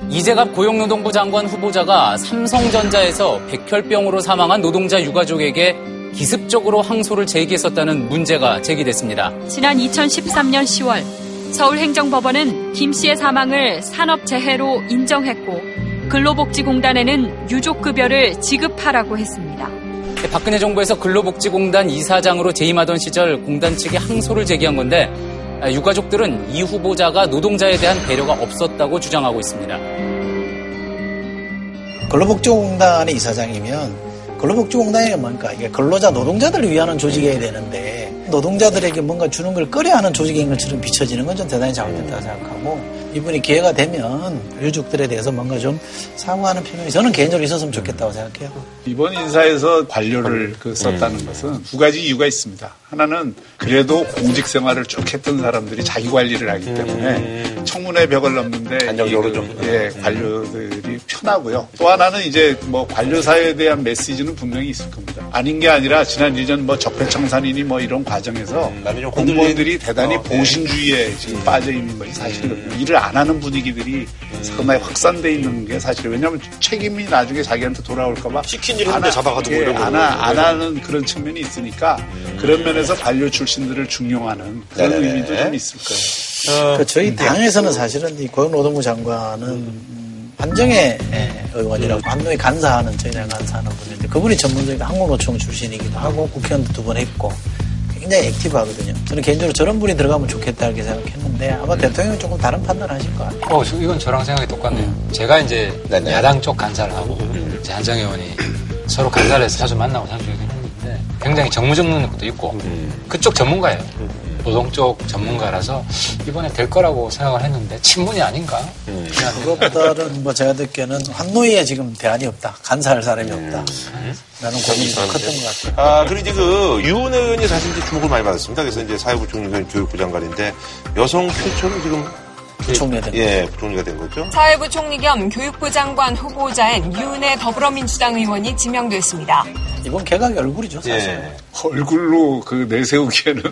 이재갑 고용노동부 장관 후보자가 삼성전자에서 백혈병으로 사망한 노동자 유가족에게 기습적으로 항소를 제기했었다는 문제가 제기됐습니다. 지난 2013년 10월 서울행정법원은 김 씨의 사망을 산업재해로 인정했고 근로복지공단에는 유족급여를 지급하라고 했습니다. 박근혜 정부에서 근로복지공단 이사장으로 재임하던 시절 공단 측이 항소를 제기한 건데 아, 유가족들은 이 후보자가 노동자에 대한 배려가 없었다고 주장하고 있습니다. 근로복지공단의 이사장이면 근로복지공단이 뭔가 이게 근로자 노동자들을 위하는 조직이어야 되는데 노동자들에게 뭔가 주는 걸 꺼려하는 조직인 것처럼 비춰지는 건 좀 대단히 잘못됐다고 생각하고 이분이 기회가 되면 유족들에 대해서 뭔가 좀 사과하는 표명이 저는 개인적으로 있었으면 좋겠다고 생각해요. 이번 인사에서 관료를 그 썼다는 것은 두 가지 이유가 있습니다. 하나는 그래도 공직 생활을 쭉 했던 사람들이 자기 관리를 하기 때문에 청문회 벽을 넘는데 안정적으로 이 그, 좀. 예, 관료들이 편하고요. 또 하나는 이제 뭐 관료 사회에 대한 메시지는 분명히 있을 겁니다. 아닌 게 아니라 지난 2년 뭐 적폐청산이니 뭐 이런 과정에서 좀 공무원들이 대단히 어, 네. 보신주의에 지금 빠져 있는 것이 사실이거든요. 일을 안 하는 분위기들이 상당히 확산돼 있는 게 사실이에요. 왜냐하면 책임이 나중에 자기한테 돌아올까봐 시킨 일을 하는데 잡아가지고 예. 안, 하, 안 하는 그런 측면이 있으니까 그런 면에서 관료 출신들을 중용하는 그런 네네네. 의미도 좀 있을 거예요. 그 저희 당에서는 사실은 이 고용노동부 장관은 음, 한정혜 의원이라고 한노에 간사하는 저희 당 간사하는 분인데 그분이 전문적인 항공노총 출신이기도 하고 국회의원도 두 번 했고 굉장히 액티브하거든요. 저는 개인적으로 저런 분이 들어가면 좋겠다 이렇게 생각했는데 아마 대통령이 조금 다른 판단하실 것 같아요. 어, 저- 이건 저랑 생각이 똑같네요. 제가 이제 네네. 야당 쪽 간사를 하고 이제 한정 의원이 서로 간사를 해서 자주 만나고 자주 얘기했는데 굉장히 정무적인 것도 있고 그쪽 전문가예요. 노동 쪽 전문가라서 이번에 될 거라고 생각을 했는데 친문이 아닌가? 그냥 그것보다는 뭐 제가 듣기에는 한노이에 지금 대안이 없다. 간사할 사람이 없다. 라는 고민이 더 컸던 것 같아요. 아, 그리고 이제 그, 유은 의원이 사실 이제 주목을 많이 받았습니다. 그래서 이제 사회부 총리가 교육부 장관인데, 여성 최초로 지금. 부총리가 된 예, 부총리가 된 거죠. 사회부 총리 겸 교육부 장관 후보자인 유은혜 더불어민주당 의원이 지명됐습니다. 이번 개각의 얼굴이죠, 사실. 예. 얼굴로 그 내세우기에는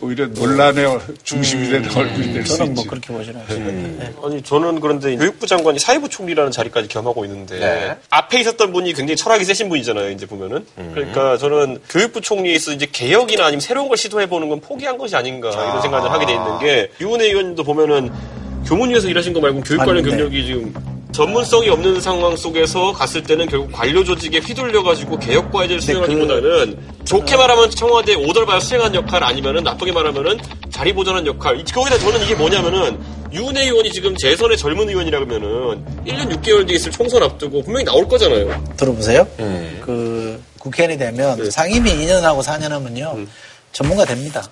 오히려 논란의 중심이 되는 얼굴이 될수 음, 저는 뭐 있죠. 그렇게 보지는 않습니다. 네. 아니 저는 그런데 교육부 장관이 사회부 총리라는 자리까지 겸하고 있는데 네. 앞에 있었던 분이 굉장히 철학이 세신 분이잖아요. 이제 보면은 그러니까 저는 교육부 총리에서 이제 개혁이나 아니면 새로운 걸 시도해 보는 건 포기한 것이 아닌가 이런 생각을 하게 돼 있는 게 유은혜 의원님도 보면은 교문위에서 일하신 거 말고 교육 관련 맞는데. 경력이 지금 전문성이 없는 상황 속에서 갔을 때는 결국 관료 조직에 휘둘려가지고 개혁 과제를 수행하기보다는 좋게 말하면 청와대 오돌바야 수행한 역할 아니면은 나쁘게 말하면은 자리 보존한 역할. 거기다 저는 이게 뭐냐면은 유은혜 의원이 지금 재선의 젊은 의원이라 그러면은 1년 6개월 뒤에 있을 총선 앞두고 분명히 나올 거잖아요. 들어보세요. 네. 그 국회의원이 되면 상임위 2년하고 4년 하면요 전문가 됩니다.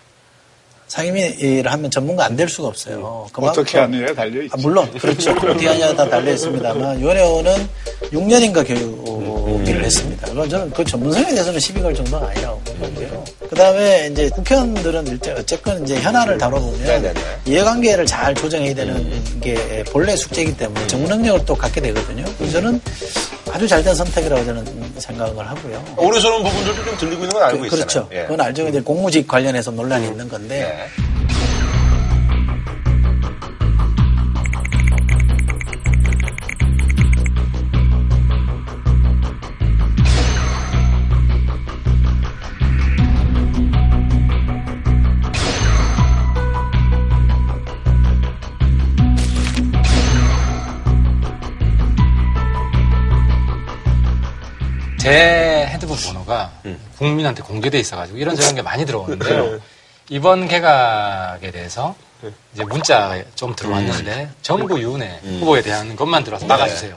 상임위를 하면 전문가 안 될 수가 없어요. 그만큼- 어떻게 하느냐에 달려있죠. 아, 물론 그렇죠. 어떻게 하냐에 다 달려 있습니다만 유원 의원은 6년인가 교육을 했습니다. 그건 저는 그 전문성에 대해서는 시비 걸 정도는 아니라고 보고요. 그 다음에 이제 국회의원들은 일제 어쨌건 이제 현안을 다뤄보면 이해관계를 잘 조정해야 되는 게 본래 숙제이기 때문에 전문 능력을 또 갖게 되거든요. 그래서 저는 아주 잘된 선택이라고 저는 생각을 하고요. 오르서는 부분들도 좀 들리고 있는 건 알고 그, 있잖아요. 그렇죠. 예. 그건 알죠. 이제 공무직 관련해서 논란이 있는 건데. 제 핸드폰 번호가 국민한테 공개돼 있어가지고 이런저런 게 많이 들어오는데요. 이번 개각에 대해서 이제 문자 좀 들어왔는데 정부 유은혜 후보에 대한 것만 들어와서 막아주세요.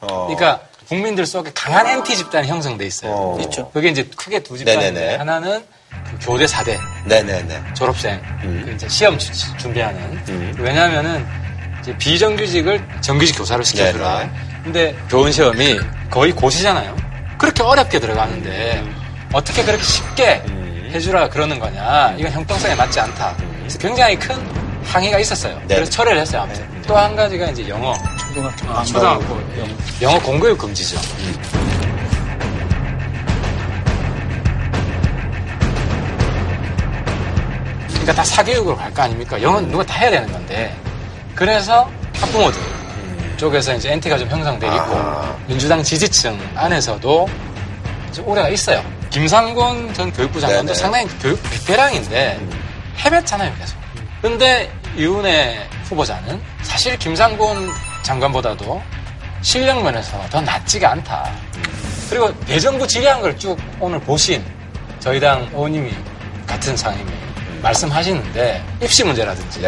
그러니까 국민들 속에 강한 NT 집단이 형성돼 있어요. 있죠. 그게 이제 크게 두 집단인데 네네네. 하나는 그 교대 4대 네네네. 졸업생 그 이제 시험 주- 준비하는 왜냐하면은 이제 비정규직을 정규직 교사로 시켜주라. 근데 교원 시험이 거의 고시잖아요. 그렇게 어렵게 들어가는데 어떻게 그렇게 쉽게 해주라 그러는 거냐? 이건 형평성에 맞지 않다. 그래서 굉장히 큰 항의가 있었어요. 네. 그래서 철회를 했어요. 아무튼 또한 가지가 이제 영어, 초등학교, 아, 초등학교 영어, 영어 공교육 금지죠. 그러니까 다 사교육으로 갈 거 아닙니까? 영어는 누가 다 해야 되는 건데. 그래서 학부모들 쪽에서 이제 엔티가 좀 형성돼 있고 민주당 지지층 안에서도 오해가 있어요. 김상곤 전 교육부 장관도 상당히 교육 베테랑인데 헤맸잖아요, 계속. 근데 이은혜 후보자는 사실 김상곤 장관보다도 실력 면에서 더 낫지가 않다. 그리고 대정부 질의한 걸 쭉 오늘 보신 저희 당 의원님이 같은 상임위 말씀하시는데 입시 문제라든지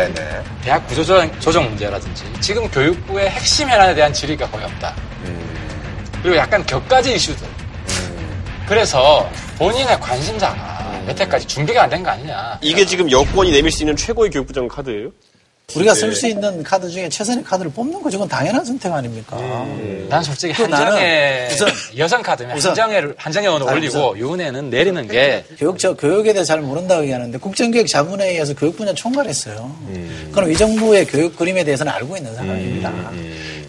대학 구조조정 조정 문제라든지 지금 교육부의 핵심 현안에 대한 질의가 거의 없다. 그리고 약간 격가지 이슈들. 그래서 본인의 관심사가 여태까지 준비가 안 된 거 아니냐. 이게 지금 여권이 내밀 수 있는 최고의 교육부 장관 카드예요? 우리가 네. 쓸수 있는 카드 중에 최선의 카드를 뽑는 거 저건 당연한 선택 아닙니까? 난 솔직히 그 나는 한정혜 우선 여성 카드면 우선 한정혜를 한정혜 의원을 아니, 올리고 유은혜는 내리는 게 교육, 저, 교육에 대해 잘 모른다고 얘기하는데 국정교육 자문회의에서 교육 분야 총괄했어요. 음. 그럼 이 정부의 교육 그림에 대해서는 알고 있는 상황입니다.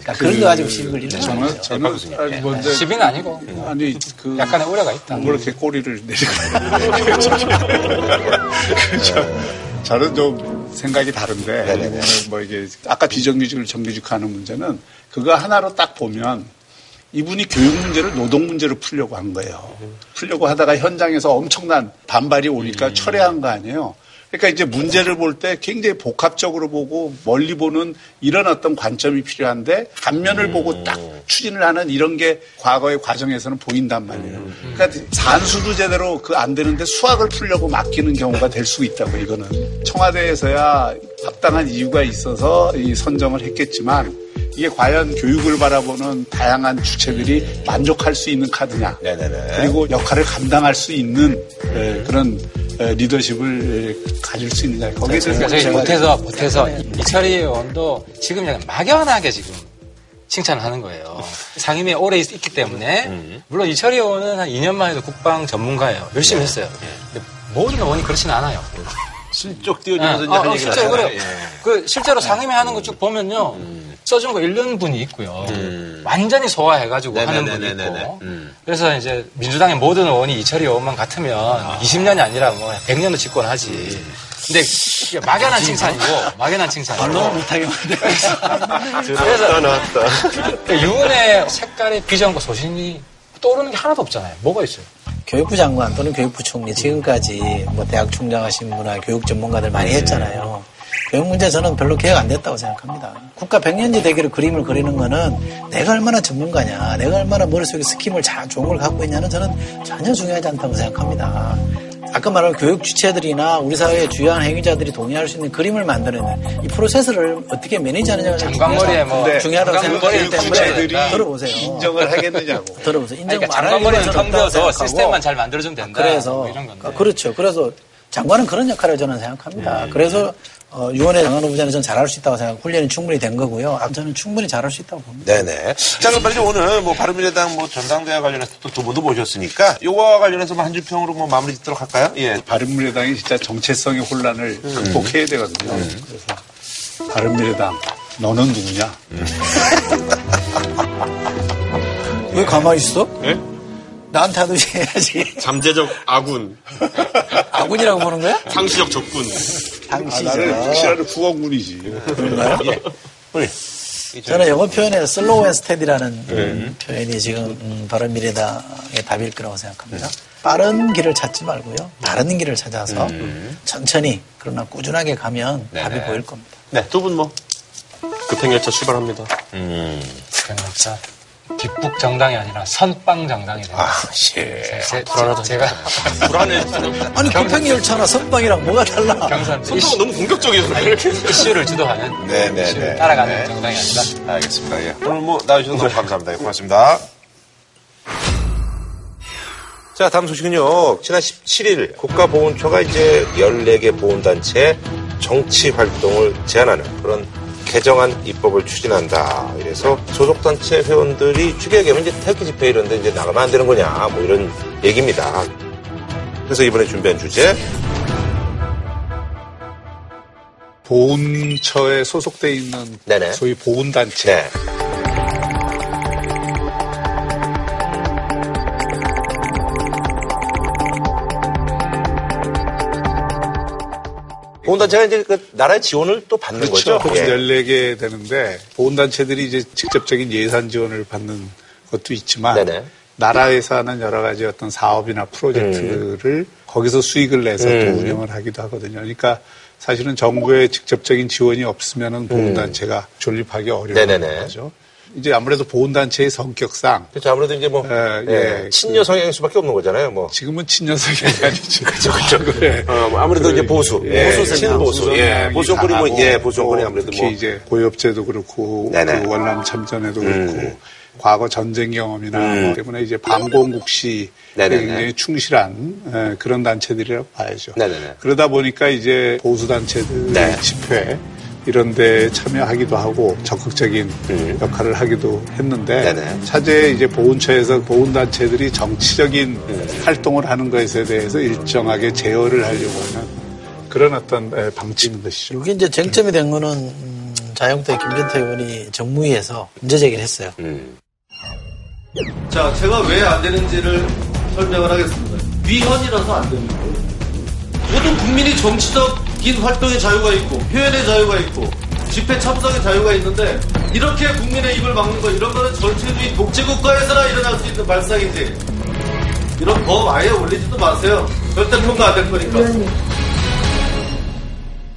그러니까 그 런 거 가지고 시비 걸리는 거 저는, 아니, 뭔데, 시비는 아니고 아니 그 약간의 우려가 있다. 뭐 이렇게 꼬리를 내리고 저는 좀 생각이 다른데 뭐 이게 아까 비정규직을 정규직화하는 문제는 그거 하나로 딱 보면 이분이 교육 문제를 노동 문제로 풀려고 한 거예요. 풀려고 하다가 현장에서 엄청난 반발이 오니까 철회한 거 아니에요. 그러니까 이제 문제를 볼 때 굉장히 복합적으로 보고 멀리 보는 이런 어떤 관점이 필요한데 단면을 보고 딱 추진을 하는 이런 게 과거의 과정에서는 보인단 말이에요. 그러니까 산수도 제대로 그 안 되는데 수학을 풀려고 맡기는 경우가 될 수 있다고 이거는. 청와대에서야 합당한 이유가 있어서 이 선정을 했겠지만 이게 과연 교육을 바라보는 다양한 주체들이 만족할 수 있는 카드냐 그리고 역할을 감당할 수 있는 에, 그런 에, 리더십을 에, 가질 수 있느냐 거기에 대해서 그러니까 못해서 못해서 이철희 의원도 지금 약간 막연하게 지금 칭찬을 하는 거예요. 상임위에 오래 있, 기 때문에 물론 이철희 의원은 한 2년만 해도 국방 전문가예요. 열심히 했어요. 근데 모든 의원이 그렇지는 않아요. 실적 띄워주면서 이제 아, 할 아, 실제로. 그래요. 그 실제로 상임위 하는 거 쭉 보면요. 써준 거 1년 분이 있고요. 완전히 소화해가지고 하는 분이 네네네네네. 있고. 그래서 이제 민주당의 모든 의원이 이철희 의원만 같으면 20년이 아니라 뭐 100년도 집권하지. 근데 이게 막연한 칭찬이고 막연한 칭찬이고. 언론을 못하게 들어왔다 나왔다. 유은의 색깔의 비전과 소신이 떠오르는 게 하나도 없잖아요. 뭐가 있어요? 교육부 장관 또는 교육부 총리 지금까지 뭐 대학 총장 하신 분이나 교육 전문가들 많이 했잖아요. 교육 문제 저는 별로 개혁 안 됐다고 생각합니다. 국가 백년지 대계로 그림을 그리는 거는 내가 얼마나 전문가냐, 내가 얼마나 머릿속에 스킴을 잘 좋은 걸 갖고 있냐는 저는 전혀 중요하지 않다고 생각합니다. 아까 말한 교육 주체들이나 우리 사회의 주요한 행위자들이 동의할 수 있는 그림을 만들어내는 이 프로세스를 어떻게 매니지하느냐가 장관머리에 뭐 중요하다- 중요하다고 생각하기 때문에 들어보세요. 인정을 하겠느냐고. 들어보세요. 인정 그러니까 안 장관머리는 하는 건텅 비어서 없다고 생각하고 시스템만 잘 만들어주면 된다. 그래서 뭐. 그렇죠. 그래서 장관은 그런 역할을 저는 생각합니다. 그래서 어, 유원회 장관 후보자는 잘할 수 있다고 생각하고 훈련이 충분히 된 거고요. 아, 저는 충분히 잘할 수 있다고 봅니다. 네네. 자, 그럼 빨리 오늘 뭐 바른미래당 뭐 전당대회 관련해서 또 두 분도 모셨으니까 요거와 관련해서 뭐 한 줄 평으로 뭐 마무리 짓도록 할까요? 예. 바른미래당이 진짜 정체성의 혼란을 극복해야 되거든요. 그래서 바른미래당 너는 누구냐? 왜 가만히 있어? 예? 나한테 하듯이 해야지. 잠재적 아군. 아군이라고 보는 거야? 상시적 적군. 아, 나는 확실한 후원군이지. 그런가요? 우리 저는 영어 표현에 slow and steady라는 음. 표현이 지금 음, 바른미래당의 답일 거라고 생각합니다. 빠른 길을 찾지 말고요. 바른 길을 찾아서 천천히 그러나 꾸준하게 가면 답이 보일 겁니다. 네, 두 분 뭐. 급행열차 출발합니다. 그러니까 뒷북 정당이 아니라 선빵 정당이 돼요. 아, 씨. 제, 불안하다. 제가 불안해. 아니 급행 열차나 선빵이랑 뭐가 달라? 경선 선수가 너무 공격적이어서 그래. 이슈를 주도하는 네네네. 이슈를 따라가는 정당이 아니다. 알겠습니다. 예. 오늘 뭐 나와주셔서 너무 감사합니다. 예, 고맙습니다. 자, 다음 소식은요. 지난 17일 국가보훈처가 이제 14개 보훈단체 정치 활동을 제한하는 그런 개정안 입법을 추진한다. 이래서 소속단체 회원들이 추계하면 이제 태극기 집회 이런 데 이제 나가면 안 되는 거냐. 뭐 이런 얘기입니다. 그래서 이번에 준비한 주제. 보훈처에 소속돼 있는 네네. 소위 보훈단체. 네. 보훈단체가 이제 그 나라의 지원을 또 받는 그렇죠. 거죠. 예. 14개 되는데 보훈단체들이 이제 직접적인 예산 지원을 받는 것도 있지만 네네. 나라에서 하는 여러 가지 어떤 사업이나 프로젝트를 거기서 수익을 내서 또 음. 운영을 하기도 하거든요. 그러니까 사실은 정부의 직접적인 지원이 없으면은 보훈단체가 존립하기 어려운 음. 네네네. 거죠. 이제 아무래도 보훈단체의 성격상 그렇죠. 아무래도 이제 뭐 예, 예, 친여 성향일 수밖에 없는 거잖아요. 뭐. 지금은 친여 성향이 아니죠. 그렇죠, 그렇죠. 네. 어, 뭐 아무래도 이제 보수, 예, 보수 친보수, 예, 보수 정권이 뭐, 예, 보수 정권이 아무래도 특히 뭐, 이제 고엽제도 그렇고 네네. 그 월남 참전에도 음. 그렇고 과거 전쟁 경험이나 음. 뭐 때문에 이제 반공국 시에 네네네. 굉장히 충실한 에, 그런 단체들이라고 봐야죠. 네네네. 그러다 보니까 이제 보수 단체들 네. 집회 이런 데 참여하기도 하고 적극적인 음. 역할을 하기도 했는데 네네. 차제 이제 보훈처에서 보훈단체들이 정치적인 음. 활동을 하는 것에 대해서 일정하게 제어를 하려고 하는 그런 어떤 에, 방침인 것이죠. 이게 이제 쟁점이 된 거는 음, 자유한국당의 김전태 의원이 정무위에서 문제 제기를 했어요. 음. 자, 제가 왜 안 되는지를 설명을 하겠습니다. 위헌이라서 안 됩니다. 모든 국민이 정치적 인 활동의 자유가 있고, 표현의 자유가 있고, 집회 참석의 자유가 있는데, 이렇게 국민의 입을 막는 거, 이런 거는 전체주의 독재국가에서나 일어날 수 있는 발상이지. 이런 법 아예 올리지도 마세요. 절대 통과 안 될 거니까.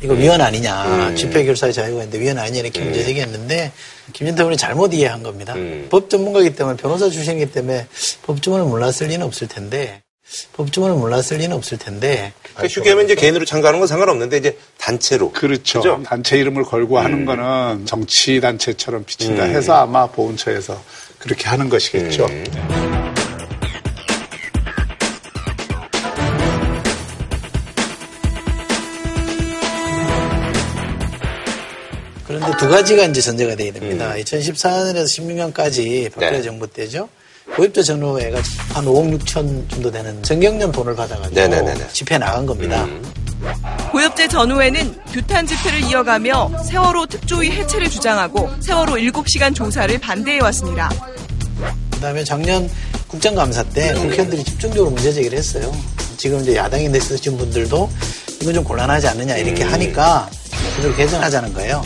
이거 위헌 아니냐. 음. 집회 결사의 자유가 있는데 위헌 아니냐 이렇게 문제 제기했는데 김진태 의원이 잘못 이해한 겁니다. 음. 법 전문가이기 때문에 변호사 출신이기 때문에 법조문을 몰랐을 리는 없을 텐데 법조문을 몰랐을 리는 없을 텐데 그 휴게하면 이제 개인으로 참가하는 건 상관없는데 이제 단체로. 그렇죠. 그죠? 단체 이름을 걸고 하는 거는 정치 단체처럼 비친다 음. 해서 아마 보훈처에서 그렇게 하는 것이겠죠. 음. 그런데 두 가지가 이제 전제가 돼야 됩니다. 2014년에서 16년까지 박근혜 음. 네. 정부 때죠. 고입자 전후회가 한 5억 6천 정도 되는 정경련 돈을 받아가지고 네네네네. 음. 집회 나간 겁니다. 고엽제 전후에는 규탄 집회를 이어가며 세월호 특조위 해체를 주장하고 세월호 7시간 조사를 반대해왔습니다. 그 다음에 작년 국정감사 때 국회의원들이 집중적으로 문제 제기를 했어요. 지금 이제 야당에 내쓰신 분들도 이건 좀 곤란하지 않느냐 이렇게 하니까 그대로 개정하자는 거예요.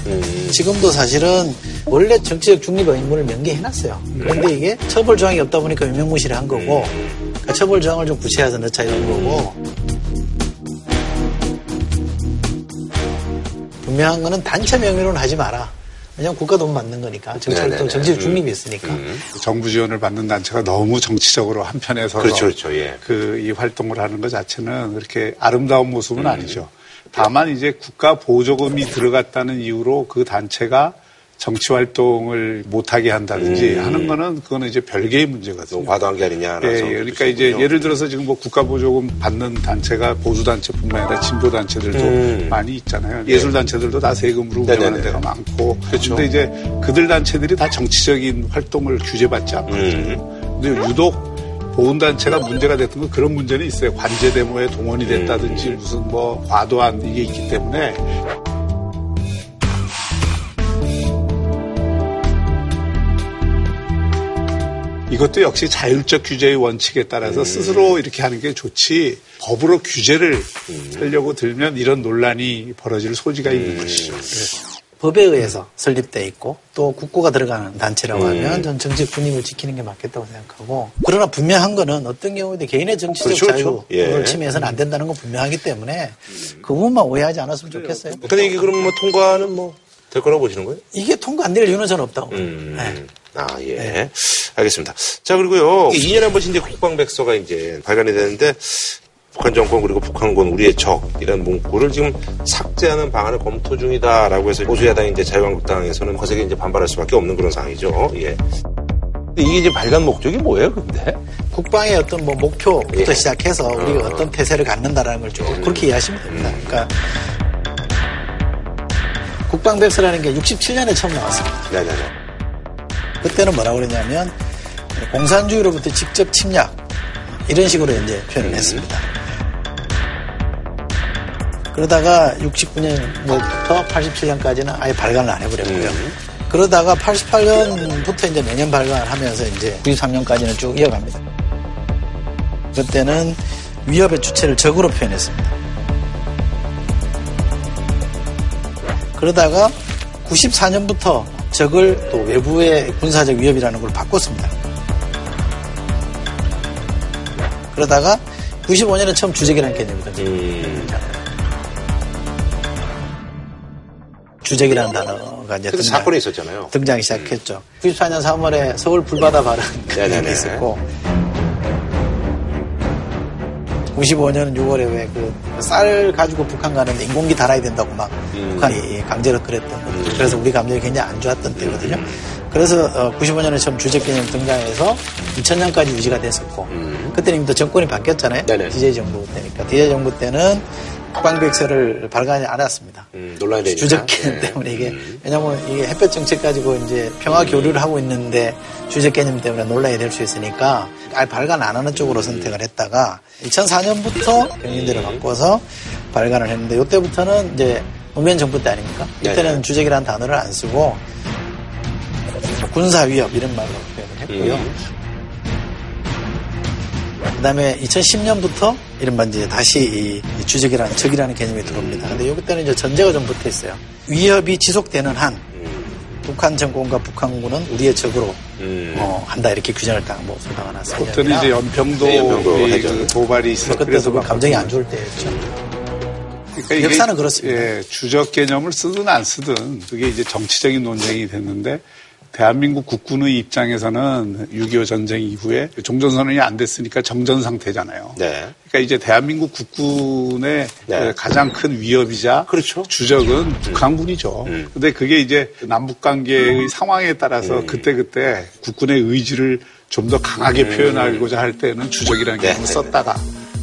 지금도 사실은 원래 정치적 중립 의무를 명기해놨어요. 그런데 이게 처벌 조항이 없다 보니까 유명무실을 한 거고 그러니까 처벌 조항을 좀 구체화해서 넣자 이런 거고 분명한 거는 단체 명의로는 하지 마라. 왜냐하면 국가 돈 받는 거니까 네네네. 정치적 중립이 음. 있으니까. 정부 지원을 받는 단체가 너무 정치적으로 한편에 서서 그렇죠, 그렇죠, 예. 그이 활동을 하는 것 자체는 그렇게 아름다운 모습은 음. 아니죠. 다만 이제 국가 보조금이 들어갔다는 이유로 그 단체가 정치 활동을 못하게 한다든지 음. 하는 거는 그거는 이제 별개의 문제거든요. 과도한 게 아니냐라서 예, 예. 그러니까 이제 예를 들어서 지금 뭐 국가 보조금 받는 단체가 보수 단체뿐만 아니라 진보 단체들도 음. 많이 있잖아요. 예술 단체들도 다 세금으로. 운영하는 데가 많고. 그렇죠. 근데 이제 그들 단체들이 다 정치적인 활동을 규제받지 않거든요. 음. 근데 유독 보훈단체가 문제가 됐던 건 그런 문제는 있어요. 관제 데모에 동원이 됐다든지 무슨 뭐 과도한 이게 있기 때문에 이것도 역시 자율적 규제의 원칙에 따라서 스스로 이렇게 하는 게 좋지 법으로 규제를 하려고 들면 이런 논란이 벌어질 소지가 있는 것이죠. 네. 법에 의해서 설립돼 있고 또 국고가 들어가는 단체라고 음. 하면 전 정치적 중립을 지키는 게 맞겠다고 생각하고 그러나 분명한 거는 어떤 경우에도 개인의 정치적 그렇죠, 그렇죠. 자유를 예. 침해해서는 안 된다는 건 분명하기 때문에 그 부분만 오해하지 않았으면 좋겠어요. 근데 이게 그럼 뭐 통과는 뭐 될 거라고 보시는 거예요? 이게 통과 안 될 이유는 저는 없다고. 음. 네. 아, 예. 알겠습니다. 자, 그리고요. 2년에 한 번씩 이제 국방백서가 이제 발간이 되는데 북한 정권 그리고 북한군 우리의 적 이런 문구를 지금 삭제하는 방안을 검토 중이다라고 해서 보수야당 이제 자유한국당에서는 거세게 이제 반발할 수밖에 없는 그런 상황이죠. 예. 근데 이게 이제 발간 목적이 뭐예요, 근데? 국방의 어떤 뭐 목표부터 예. 시작해서 우리가 어 떤 태세를 갖는다라는 걸쭉 그렇게 이해하시면 됩니다. 그러니까 국방백서라는 게 67년에 처음 나왔습니다. 네네네. 그때는 뭐라고 그러냐면 공산주의로부터 직접 침략 이런 식으로 이제 표현을 했습니다. 그러다가 69년부터 87년까지는 아예 발간을 안 해버렸고요. 그러다가 88년부터 이제 매년 발간을 하면서 이제 93년까지는 쭉 이어갑니다. 그때는 위협의 주체를 적으로 표현했습니다. 그러다가 94년부터 적을 또 외부의 군사적 위협이라는 걸 바꿨습니다. 그러다가 95년에 처음 주적이라는 개념이 등장합니다. 주적이라는 단어가 이제 그때 사건이 있었잖아요. 등장이 시작했죠. 94년 3월에 서울 불바다 발언. 이 있었고 95년 6월에 왜 그 쌀 가지고 북한 가는데 인공기 달아야 된다고 막 음. 북한이 강제로 그랬던 것 그래서 우리 감정이 굉장히 안 좋았던 때거든요. 그래서 95년에 처음 주적 개념 등장해서 2000년까지 유지가 됐었고 그때는 이미 또 정권이 바뀌었잖아요. DJ 정부 때니까 DJ 정부 때는 국방백서를 발간하지 않았습니다. 음, 논란이 되니까. 주적 개념 때문에 이게 왜냐하면 이게 햇볕 정책 가지고 이제 평화 교류를 하고 있는데 주적 개념 때문에 논란이 될 수 있으니까 아예 발간 안 하는 쪽으로 선택을 했다가 2004년부터 경인대를 바꿔서 발간을 했는데 이때부터는 이제 노무현 정부 때 아닙니까? 이때는 네네. 주적이라는 단어를 안 쓰고 뭐 군사 위협 이런 말로 표현을 했고요. 음. 그 다음에 2010년부터 이른바 이제 다시 이 주적이라는 적이라는 개념이 들어옵니다. 근데 여기 때는 이제 전제가 좀 붙어 있어요. 위협이 지속되는 한 북한 정권과 북한군은 우리의 적으로 어, 한다 이렇게 규정을 딱뭐 소당하놨습니다. 그때는 이제 연평도 네. 그 도발이 있어 그때도 그 감정이 안 좋을 때였죠. 그러니까 이게, 역사는 그렇습니다. 예, 주적 개념을 쓰든 안 쓰든 그게 이제 정치적인 논쟁이 됐는데 대한민국 국군의 입장에서는 6.25 전쟁 이후에 종전선언이 안 됐으니까 정전 상태잖아요. 네. 그러니까 이제 대한민국 국군의 네. 가장 큰 위협이자 그렇죠. 주적은 북한군이죠. 음. 근데 그게 이제 남북 관계의 상황에 따라서 그때그때 국군의 의지를 좀 더 강하게 음. 표현하고자 할 때는 주적이라는 개념을 썼다가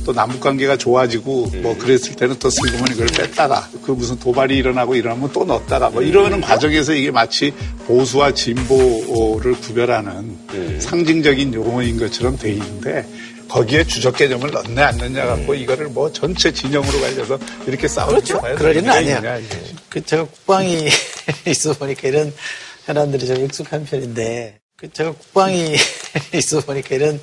또 남북 관계가 좋아지고 뭐 그랬을 때는 또 슬그머니 그걸 뺐다가 그 무슨 도발이 일어나고 이러면 또 넣었다가 뭐 이러는 과정에서 이게 마치 보수와 진보를 구별하는 상징적인 용어인 것처럼 돼 있는데 거기에 주적 개념을 넣네 안 넣냐 갖고 이거를 뭐 전체 진영으로 갈려서 이렇게 싸우는 게 과연 그럴 일은 이게. 그 제가 국방이 있어 보니까 이런 현안들이 좀 익숙한 편인데 그 제가 국방이 있어 보니까 이런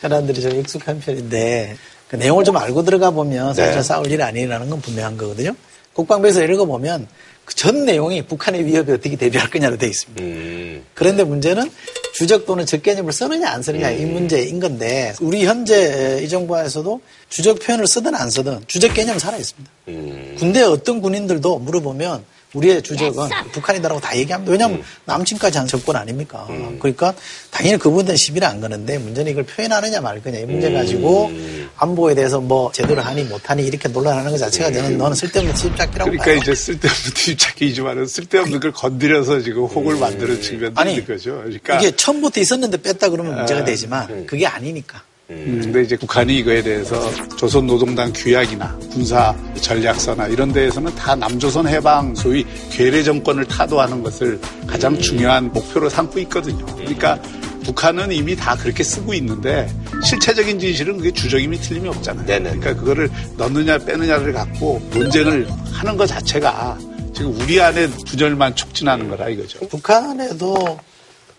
현안들이 좀 익숙한 편인데 그 내용을 좀 알고 들어가 보면 사실 네. 싸울 일이 아니라는 건 분명한 거거든요. 국방부에서 읽어보면 그 전 내용이 북한의 위협에 어떻게 대비할 거냐로 되어 있습니다. 음. 그런데 문제는 주적 또는 적 개념을 쓰느냐 안 쓰느냐 이 문제인 건데 우리 현재 이 정부에서도 주적 표현을 쓰든 안 쓰든 주적 개념은 살아 있습니다. 음. 군대 어떤 군인들도 물어보면 우리의 주적은 북한이다라고 다 얘기합니다. 왜냐하면 남친까지 한 접근 아닙니까? 그러니까 당연히 그분들은 시비를 안 거는데 문제는 이걸 표현하느냐 말 거냐 이 문제 가지고 안보에 대해서 뭐 제대로 하니 못하니 이렇게 논란하는 것 자체가 저는 너는 쓸데없는 집착기라고 그러니까 봐요. 이제 쓸데없는 집착이지만은 쓸데없는 걸 건드려서 지금 혹을 만드는 측면도 아니, 있는 거죠. 그러니까 이게 처음부터 있었는데 뺐다 그러면 문제가 아, 되지만 그게 아니니까. 음, 근데 이제 북한이 이거에 대해서 조선 노동당 규약이나 군사 전략서나 이런 데에서는 다 남조선 해방 소위 괴뢰 정권을 타도하는 것을 가장 중요한 목표로 삼고 있거든요. 그러니까 북한은 이미 다 그렇게 쓰고 있는데 실체적인 진실은 그게 주적임이 틀림이 없잖아요. 그러니까 그거를 넣느냐 빼느냐를 갖고 논쟁을 하는 것 자체가 지금 우리 안에 분열만 촉진하는 거라 이거죠. 북한에도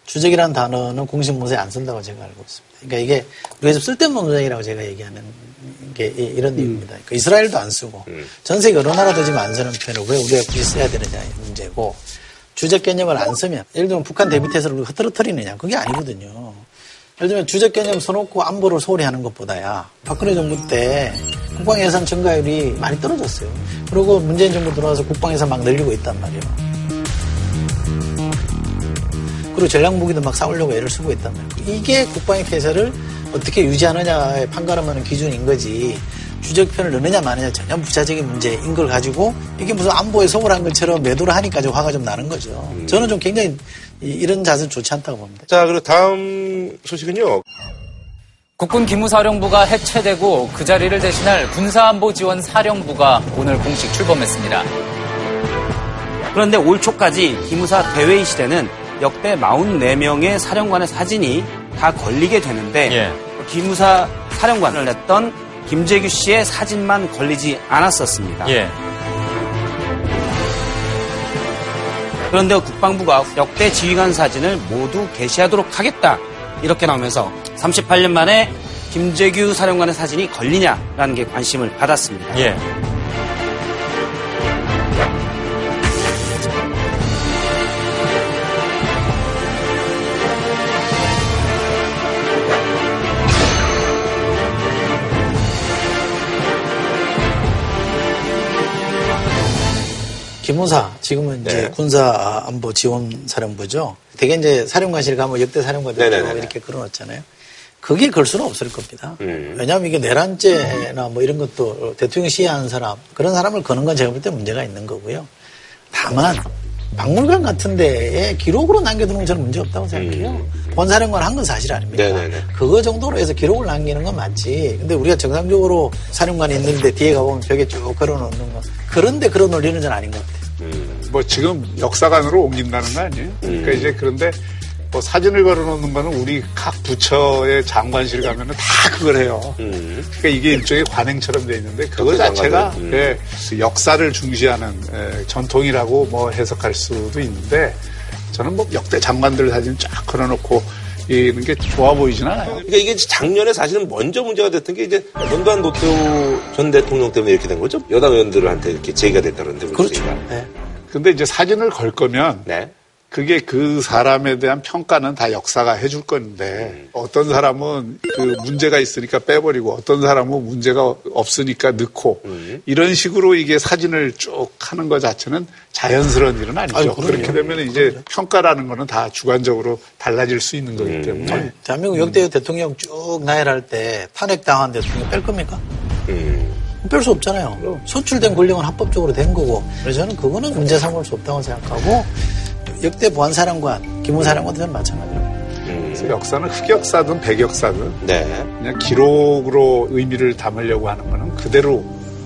주적이라는 단어는 공식 문서에 안 쓴다고 제가 알고 있습니다. 그러니까 이게 우리가 좀 쓸데없는 논쟁이라고 제가 얘기하는 게 이- 이런 이유입니다. 그러니까 이스라엘도 안 쓰고 전 세계 여러 나라도 지금 안 쓰는 표현을 왜 우리가 굳이 써야 되느냐 이 문제고 주적 개념을 안 쓰면 예를 들면 북한 대비태세를 우리가 흐트러뜨리느냐 그게 아니거든요. 예를 들면 주적 개념 써놓고 안보를 소홀히 하는 것보다야 박근혜 정부 때 국방 예산 증가율이 많이 떨어졌어요. 그리고 문재인 정부 들어와서 국방 예산 막 늘리고 있단 말이에요. 그리고 전략 무기도 막 싸우려고 애를 쓰고 있단 말이에요. 이게 국방의 태세를 어떻게 유지하느냐에 판가름하는 기준인 거지. 주적편을 넣느냐 마느냐 전혀 부차적인 문제인 걸 가지고 이게 무슨 안보에 소홀한 것처럼 매도를 하니까 좀 화가 좀 나는 거죠. 저는 좀 굉장히 이- 이런 자세는 좋지 않다고 봅니다. 자, 그리고 다음 소식은요. 국군 기무사령부가 해체되고 그 자리를 대신할 군사안보지원사령부가 오늘 공식 출범했습니다. 그런데 올 초까지 기무사 대회의 시대는 역대 44명의 사령관의 사진이 다 걸리게 되는데 기무사 사령관을 했던 김재규 씨의 사진만 걸리지 않았었습니다. 예. 그런데 국방부가 역대 지휘관 사진을 모두 게시하도록 하겠다 이렇게 나오면서 38년 만에 김재규 사령관의 사진이 걸리냐라는 게 관심을 받았습니다. 예. 기무사 지금은 이제 네. 군사 안보 지원 사령부죠. 대개 이제 사령관실 가면 역대 사령관들 네네네네. 이렇게 걸어놓잖아요. 그게 걸 수는 없을 겁니다. 음. 왜냐하면 이게 내란죄나 뭐 이런 것도 대통령 시해하는 사람 그런 사람을 거는 건 제가 볼 때 문제가 있는 거고요. 다만 박물관 같은 데에 기록으로 남겨두는 건 저는 문제 없다고 생각해요. 본사령관 한 건 사실 아닙니까? 음. 네네네. 그거 정도로 해서 기록을 남기는 건 맞지. 근데 우리가 정상적으로 사령관이 있는데 뒤에 가보면 벽에 쭉 걸어놓는 거. 그런데 그런 논리는 전 아닌 것 같아요. 뭐 지금 역사관으로 옮긴다는 거 아니에요? 그러니까 이제 그런데 뭐 사진을 걸어놓는 거는 우리 각 부처의 장관실 가면은 다 그걸 해요. 그러니까 이게 일종의 관행처럼 돼 있는데 그거 자체가. 음. 예, 그 역사를 중시하는 예, 전통이라고 뭐 해석할 수도 있는데 저는 뭐 역대 장관들 사진 쫙 걸어놓고 이는 게 좋아 보이진 않아요. 그러니까 이게 작년에 사실은 먼저 문제가 됐던 게 이제 전두환 노태우 전 대통령 때문에 이렇게 된 거죠. 여당 의원들한테 이렇게 제기가 됐다는데. 그렇죠. 근데 이제 사진을 걸 거면 그게 그 사람에 대한 평가는 다 역사가 해줄 건데 어떤 사람은 그 문제가 있으니까 빼버리고 어떤 사람은 문제가 없으니까 넣고 이런 식으로 이게 사진을 쭉 하는 것 자체는 자연스러운 일은 아니죠. 그럼요. 그렇게 되면 이제 평가라는 거는 다 주관적으로 달라질 수 있는 거기 때문에 아니, 대한민국 역대 대통령 쭉 나열할 때 탄핵당한 대통령 뺄 겁니까? 뺄수 없잖아요. 선출된 권력은 합법적으로 된 거고. 그래서 저는 그거는 문제 삼을 수 없다고 생각하고 역대 보안사령관, 기무사령관도 저는 마찬가지로. 그래서 역사는 흑역사든 백역사든 네. 그냥 기록으로 의미를 담으려고 하는 거는 그대로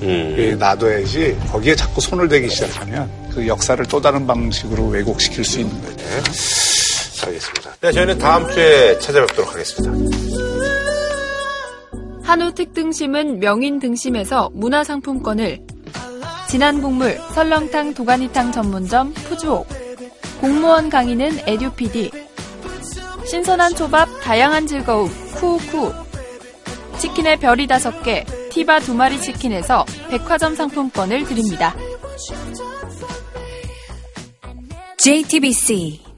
음. 예, 놔둬야지 거기에 자꾸 손을 대기 시작하면 그 역사를 또 다른 방식으로 왜곡시킬 수 있는 거죠. 알겠습니다. 네, 저희는 다음 주에 찾아뵙도록 하겠습니다. 한우 특등심은 명인 등심에서 문화상품권을 진한 국물 설렁탕 도가니탕 전문점 푸주옥 공무원 강의는 에듀피디. 신선한 초밥 다양한 즐거움 쿠우쿠. 치킨의 별이 다섯 개 티바 두 마리 치킨에서 백화점 상품권을 드립니다. JTBC